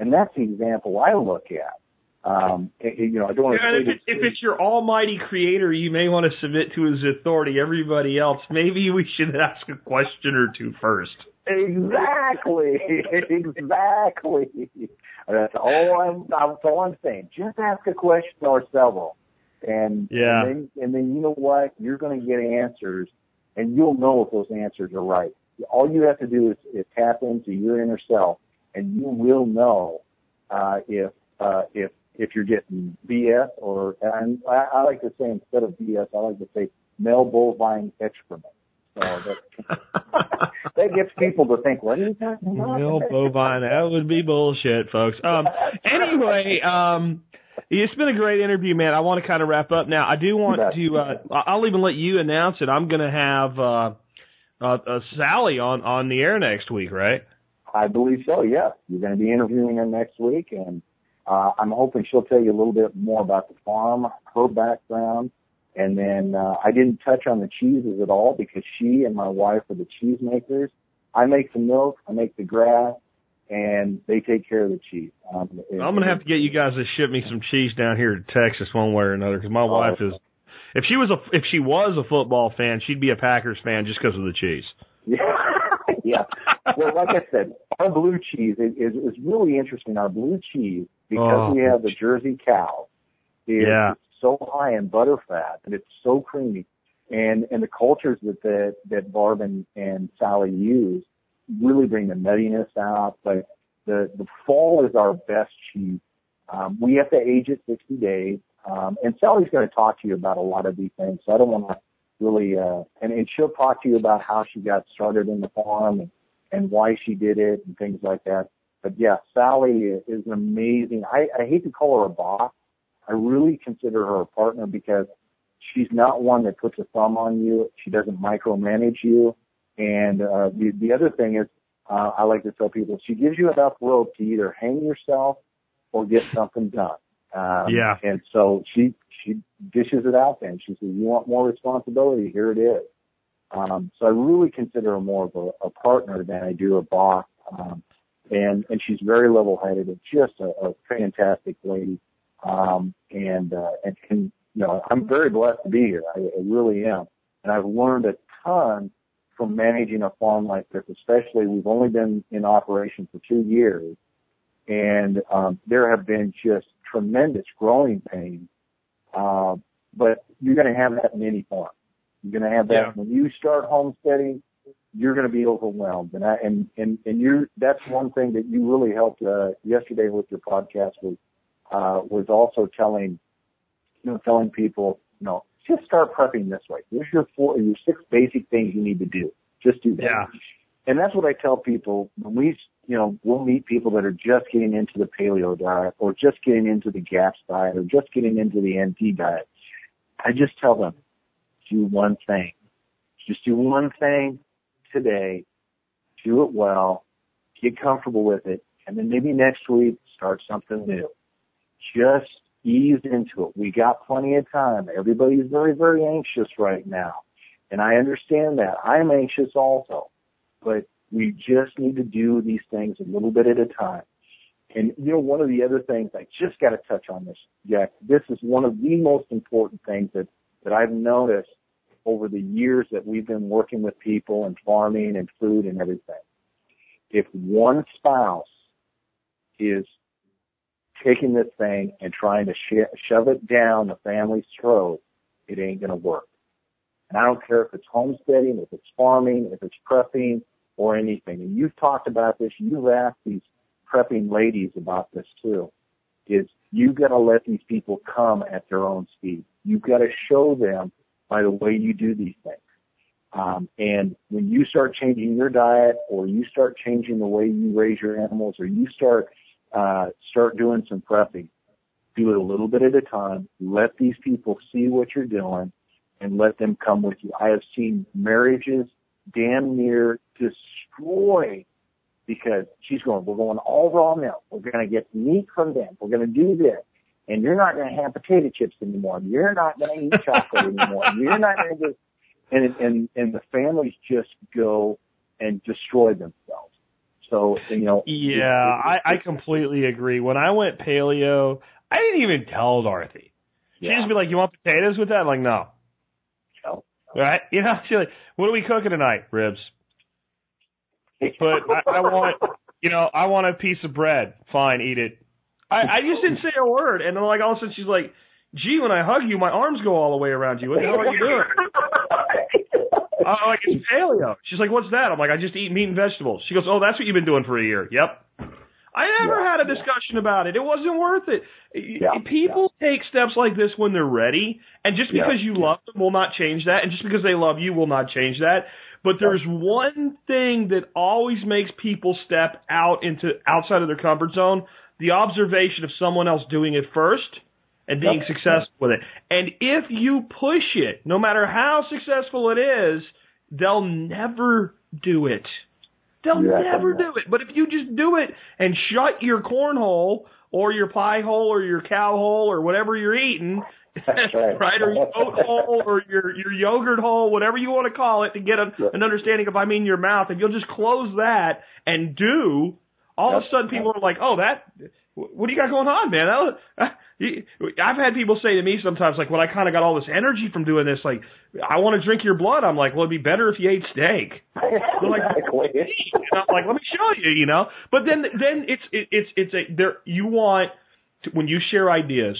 And that's the example I look at. Um, you know, I don't want to
And if,
say
it, if it's your almighty creator, you may want to submit to his authority. Everybody else, maybe we should ask a question or two first.
Exactly. exactly. That's all I'm. That's all I'm saying. Just ask a question or several, and
Yeah.
and then, and then you know what? You're going to get answers, and you'll know if those answers are right. All you have to do is, is tap into your inner self, and you will know uh, if uh, if if you're getting BS or and I, I like to say instead of BS, I like to say male bovine excrement. So that that gets people to think, what are you talking about?
Male bovine, that would be bullshit, folks. Um, anyway, um, it's been a great interview, man. I want to kind of wrap up now. I do want to. Uh, I'll even let you announce it. I'm going to have uh, uh, uh, Sally on on the air next week, right?
I believe so. Yeah, you're going to be interviewing her next week, and uh, I'm hoping she'll tell you a little bit more about the farm, her background, and then uh, I didn't touch on the cheeses at all because she and my wife are the cheese makers. I make the milk, I make the grass, and they take care of the cheese. Um,
I'm going to have to get you guys to ship me some cheese down here to Texas one way or another because my wife is. If she was a if she was a football fan, she'd be a Packers fan just because of the cheese.
Yeah, yeah. Well, like I said, our blue cheese is, is, is really interesting. Our blue cheese, because
Oh.
we have the Jersey cow, is
Yeah.
so high in butter fat and it's so creamy. And and the cultures that that, that Barb and, and Sally use really bring the nuttiness out. But the the fall is our best cheese. Um, we have to age it 60 days. Um, and Sally's going to talk to you about a lot of these things. So I don't want to really, uh, and, and she'll talk to you about how she got started in the farm and, and why she did it and things like that. But yeah, Sally is amazing. I, I hate to call her a boss. I really consider her a partner because she's not one that puts a thumb on you. She doesn't micromanage you. And, uh, the, the other thing is, uh, I like to tell people she gives you enough rope to either hang yourself or get something done. Um,
Yeah.
And so she, she dishes it out then. She says, you want more responsibility? Here it is. Um, so I really consider her more of a, a partner than I do a boss. Um, and, and she's very level headed and just a, a fantastic lady. Um, and, uh, and can, you know, I'm very blessed to be here. I, I really am. And I've learned a ton from managing a farm like this, especially we've only been in operation for two years, and um, there have been just tremendous growing pains. Uh, but you're going to have that in any farm. You're going to have that
Yeah.
when you start homesteading. You're going to be overwhelmed, and I and and and you. That's one thing that you really helped uh, yesterday with your podcast was uh, was also telling you know telling people you know just start prepping this way. Here's your four your six basic things you need to do. Just do that.
Yeah.
And that's what I tell people when we, you know, we'll meet people that are just getting into the paleo diet or just getting into the GAPS diet or just getting into the NT diet. I just tell them, do one thing. Just do one thing today. Do it well. Get comfortable with it. And then maybe next week, start something new. Just ease into it. We got plenty of time. Everybody's very, very anxious right now. And I understand that. I'm anxious also. But we just need to do these things a little bit at a time. And you know, one of the other things I just got to touch on this, Jack. This is one of the most important things that that I've noticed over the years that we've been working with people and farming and food and everything. If one spouse is taking this thing and trying to sh- shove it down the family's throat, it ain't going to work. And I don't care if it's homesteading, if it's farming, if it's prepping, or anything. And you've talked about this. You've asked these prepping ladies about this too. Is you've got to let these people come at their own speed. You've got to show them by the way you do these things. Um, and when you start changing your diet, or you start changing the way you raise your animals, or you start uh, start doing some prepping, do it a little bit at a time. Let these people see what you're doing, and let them come with you. I have seen marriages damn near destroyed because she's going, we're going all raw milk. We're going to get meat from them. We're going to do this. And you're not going to have potato chips anymore. You're not going to eat chocolate anymore. You're not going to and, and, and the families just go and destroy themselves. So, you know.
Yeah, I, I completely agree. When I went paleo, I didn't even tell Dorothy. She'd
Yeah.
just be like, "You want potatoes with that?" I'm like, no. Right? You know, she's like, "What are we cooking tonight?" Ribs. But I, I want, you know, I want a piece of bread. Fine, eat it. I, I just didn't say a word, and then like all of a sudden she's like, "Gee, when I hug you, my arms go all the way around you. What the hell are you doing?" I'm like, "It's paleo." She's like, "What's that?" I'm like, "I just eat meat and vegetables." She goes, "Oh, that's what you've been doing for a year." Yep. I never
Yeah,
had a discussion about it. It wasn't worth it.
Yeah,
People take steps like this when they're ready, and just
Yeah,
because you love them will not change that, and just because they love you will not change that. But there's one thing that always makes people step out into outside of their comfort zone: the observation of someone else doing it first and being
Yep.
successful with it. And if you push it, no matter how successful it is, they'll never do it. They'll
Yeah,
never do it. But if you just do it and shut your corn hole or your pie hole or your cow hole or whatever you're eating,
That's right.
or your oat hole or your your yogurt hole, whatever you want to call it, to get a, an understanding of I mean your mouth, if you'll just close that and do, all of a sudden people are like, oh that. What do you got going on, man? Was, uh, I've had people say to me sometimes, like, when I kind of got all this energy from doing this, like, I want to drink your blood. I'm like, well, it'd be better if you ate steak. They're like,
Exactly.
I'm like, let me show you, you know. But then, then it's it, it's it's a there. You want to, when you share ideas,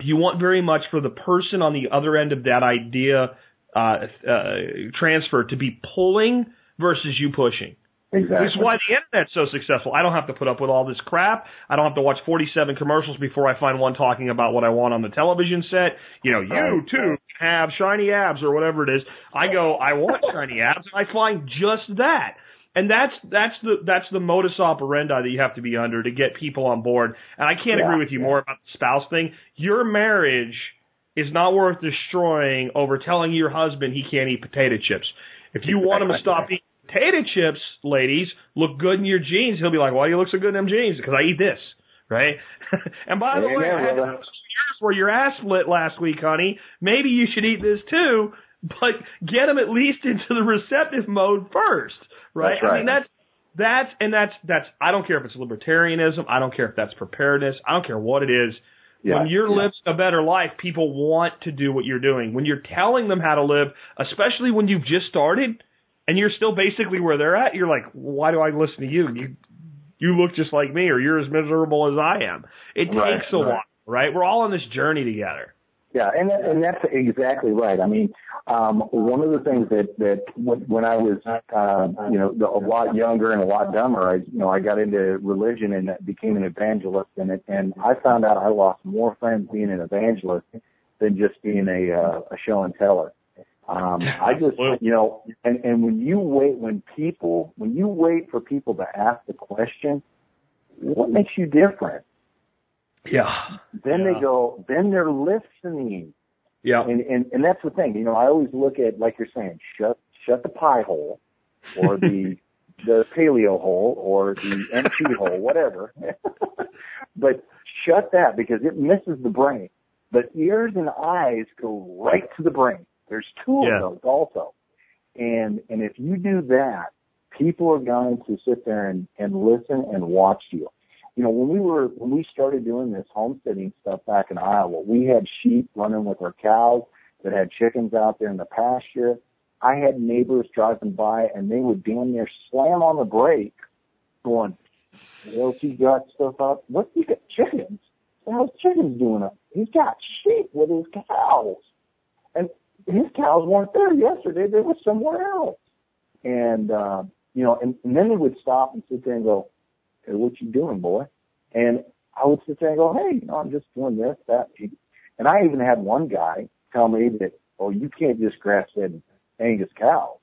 you want very much for the person on the other end of that idea uh, uh, transfer to be pulling versus you pushing.
Exactly.
Which is why the internet's so successful. I don't have to put up with all this crap. I don't have to watch 47 commercials before I find one talking about what I want on the television set. You know, you too have shiny abs or whatever it is. I go, I want shiny abs, and I find just that. And that's that's the that's the modus operandi that you have to be under to get people on board. And I can't
Yeah,
agree with you more about the spouse thing. Your marriage is not worth destroying over telling your husband he can't eat potato chips. If you want him to stop eating potato chips, ladies, look good in your jeans, he'll be like, why do you look so good in them jeans? Because I eat this, right? and by the
Amen,
way, I had
brother.
where your ass lit last week, honey. Maybe you should eat this too, but get him at least into the receptive mode first, right?
That's
I mean, that's that's and that's that's. I don't care if it's libertarianism. I don't care if that's preparedness. I don't care what it is.
Yeah,
when you're
yeah.
living a better life, people want to do what you're doing. When you're telling them how to live, especially when you've just started, and you're still basically where they're at, you're like, why do I listen to you? You you look just like me, or you're as miserable as I am. It
Right,
takes a
right.
while, right? We're all on this journey together.
Yeah, and that, and that's exactly right. I mean, um, one of the things that that when, when I was, uh, you know, a lot younger and a lot dumber, I, you know, I got into religion and became an evangelist, and it, and I found out I lost more friends being an evangelist than just being a uh, a show and teller. Um, I just, you know, and and when you wait, when people, when you wait for people to ask the question, what makes you different?
Yeah.
Then
Yeah.
they go, then they're listening.
Yeah.
And, and and that's the thing, you know. I always look at like you're saying, shut shut the pie hole, or the the paleo hole, or the NT hole, whatever. but shut that because it misses the brain. But ears and eyes go right to the brain. There's two
Yeah.
of those also, and and if you do that, people are going to sit there and and listen and watch you you know, when we were when we started doing this homesteading stuff back in Iowa, we had sheep running with our cows that had chickens out there in the pasture. I had neighbors driving by and they would damn near slam on the brake, going, "Well, he got stuff up. What you got chickens? How's chickens doing up? He's got sheep with his cows, and his cows weren't there yesterday. They were somewhere else." And uh, you know, and, and then they would stop and sit there and go, hey, what you doing, boy? And I would sit there and go, hey, you know, I'm just doing this, that. And I even had one guy tell me that, oh, you can't just grass-fed Angus cows.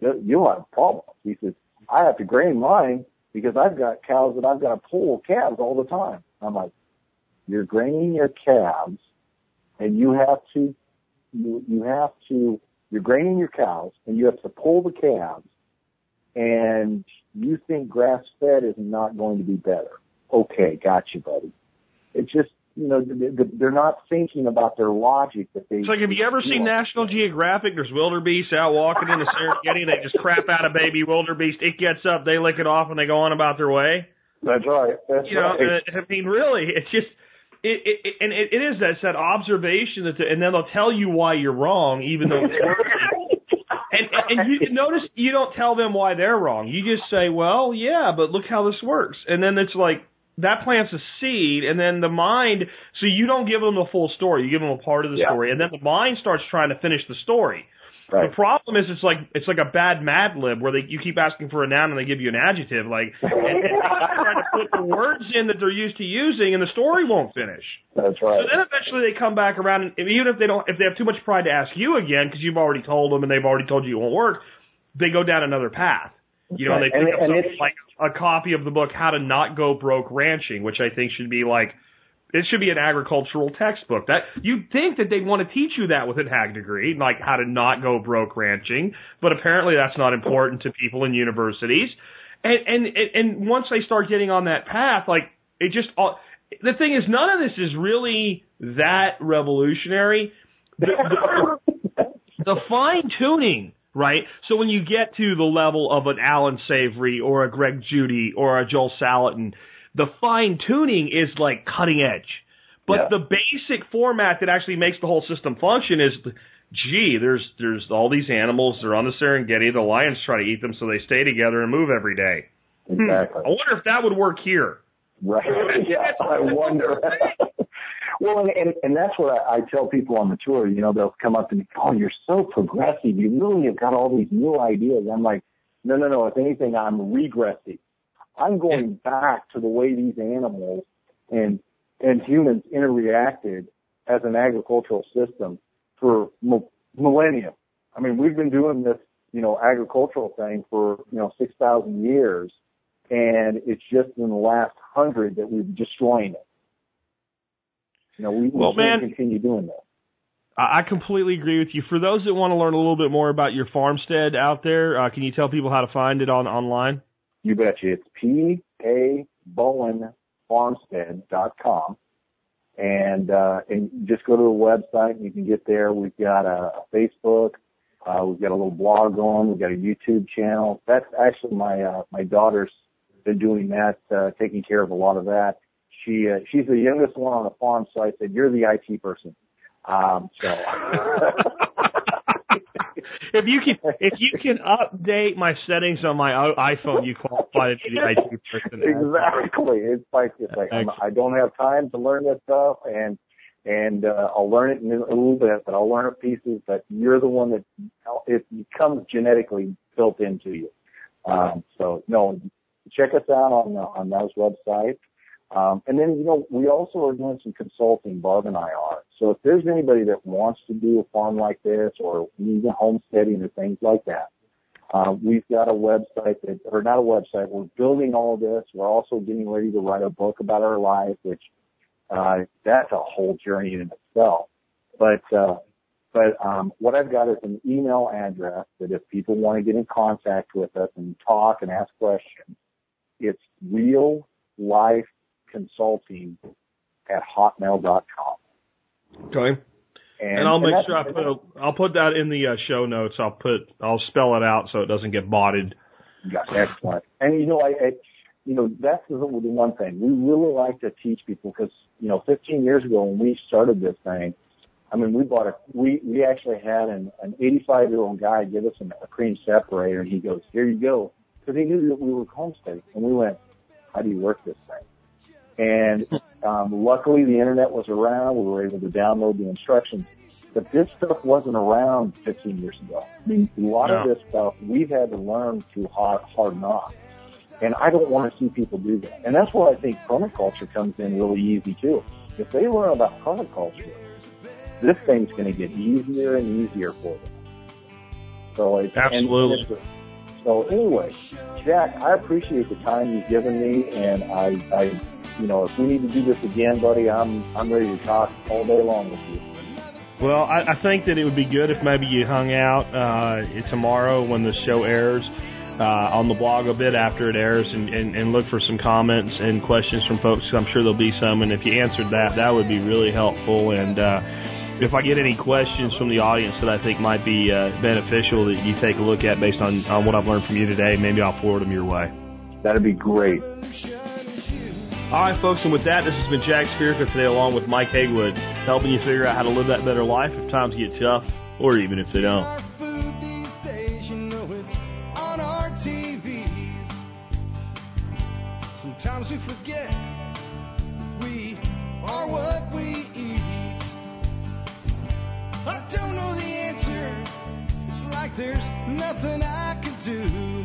You- You'll have problems. He says, I have to grain mine because I've got cows that I've got to pull calves all the time. I'm like, you're graining your calves and you have to, you, you have to, you're graining your cows and you have to pull the calves and you think grass fed is not going to be better. Okay, got you, buddy. It's just, you know, th- th- they're not thinking about their logic that they.
It's like, have you ever seen National Geographic? There's wildebeest out walking in the Serengeti. They just crap out a baby wildebeest. It gets up, they lick it off, and they go on about their way.
That's right. That's
You know,
right.
uh, I mean, really, it's just, it, it, and it, it is that that observation that, the, and then they'll tell you why you're wrong, even though it's working. And and you notice you don't tell them why they're wrong. You just say, "Well, yeah, but look how this works." And then it's like that plants a seed, and then the mind. So you don't give them the full story. You give them a part of the
Yeah.
story, and then the mind starts trying to finish the story.
Right.
The problem is, it's like it's like a bad Mad Lib where they you keep asking for a noun and they give you an adjective, like and, and trying to put the words in that they're used to using, and the story won't finish.
That's right.
So then eventually they come back around, and even if they don't, if they have too much pride to ask you again because you've already told them and they've already told you it won't work, they go down another path. You know, and they
And-
pick up
and
something like a copy of the book How to Not Go Broke Ranching, which I think should be like it should be an agricultural textbook. That you'd think that they'd want to teach you that with an ag degree, like how to not go broke ranching, but apparently that's not important to people in universities. And and and, and once they start getting on that path, like it just all the thing is none of this is really that revolutionary. The, the, the fine tuning, right? So when you get to the level of an Allan Savory or a Greg Judy or a Joel Salatin, the fine tuning is like cutting edge. But
Yeah.
the basic format that actually makes the whole system function is, gee, there's there's all these animals. They're on the Serengeti. The lions try to eat them, so they stay together and move every day. Hmm.
Exactly.
I wonder if that would work here.
Right. yeah, I wonder. well, and, and and that's what I, I tell people on the tour. You know, they'll come up to me, "Oh, you're so progressive. You really have got all these new ideas." I'm like, "No, no, no. If anything, I'm regressive. I'm going back to the way these animals and and humans interreacted as an agricultural system for m- millennia. I mean, we've been doing this, you know, agricultural thing for you know six thousand years." and it's just in the last hundred that we're destroying it. You know, we, we
Well,
can't
man-
continue doing that.
I I completely agree with you. For those that want to learn a little bit more about your farmstead out there, uh, can you tell people how to find it on online?
You betcha. It's P A Bowen Farmstead dot com. And uh and just go to the website and you can get there. We've got a, a Facebook, uh we've got a little blog going, we've got a YouTube channel. That's actually my uh my daughter's been doing that, uh taking care of a lot of that. She uh, she's the youngest one on the farm, so I said, You're the IT person. Um so
if you can, if you can update my settings on my iPhone, you qualify to be the IT person.
exactly. It's like it's like I'm, I don't have time to learn this stuff, and and uh, I'll learn it in a little bit, but I'll learn it pieces. But you're the one that it becomes genetically built into you. Um, so no, check us out on on those websites. Um, and then, you know, we also are doing some consulting, Barb and I are. So if there's anybody that wants to do a farm like this or needs a homesteading or things like that, uh, we've got a website that, or not a website, we're building all this. We're also getting ready to write a book about our life, which, uh, that's a whole journey in itself. But, uh, but, um, what I've got is an email address that if people want to get in contact with us and talk and ask questions, it's real life consulting at hotmail.com.
Okay.
And,
And I'll make
that's-
sure I put a, I'll put that in the uh, show notes. I'll put I'll spell it out so it doesn't get botted.
Yeah, excellent. And you know, I, I you know, that's the, the one thing we really like to teach people because you know, 15 years ago when we started this thing, I mean, we bought a we we actually had an an 85 year old guy give us an, a cream separator, and he goes, "Here you go," because he knew that we were homesteading, and we went, "How do you work this thing?" And um, luckily, the internet was around. We were able to download the instructions. But this stuff wasn't around 15 years ago. I mean, a lot of this stuff we've had to learn through hard, hard knocks. And I don't want to see people do that. And that's where I think permaculture comes in really easy too. If they learn about permaculture, this thing's going to get easier and easier for them. So it's
Absolutely.
it's so anyway, Jack, I appreciate the time you've given me, and I, I, you know, if we need to do this again, buddy, I'm I'm ready to talk all day long with you.
Well, I, I think that it would be good if maybe you hung out uh, tomorrow when the show airs uh, on the blog a bit after it airs and, and, and look for some comments and questions from folks. I'm sure there'll be some, and if you answered that, that would be really helpful. And uh, if I get any questions from the audience that I think might be uh, beneficial that you take a look at based on, on what I've learned from you today, maybe I'll forward them your way.
That'd be great.
All right, folks, and with that, this has been Jack Spirko today, along with Mike Haywood, helping you figure out how to live that better life if times get tough, or even if they don't.
Our food these days, you know it's on our TVs. Sometimes we forget we are what we eat. I don't know the answer. It's like there's nothing I can do.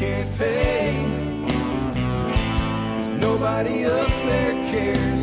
Can't pay. Cause nobody up there cares.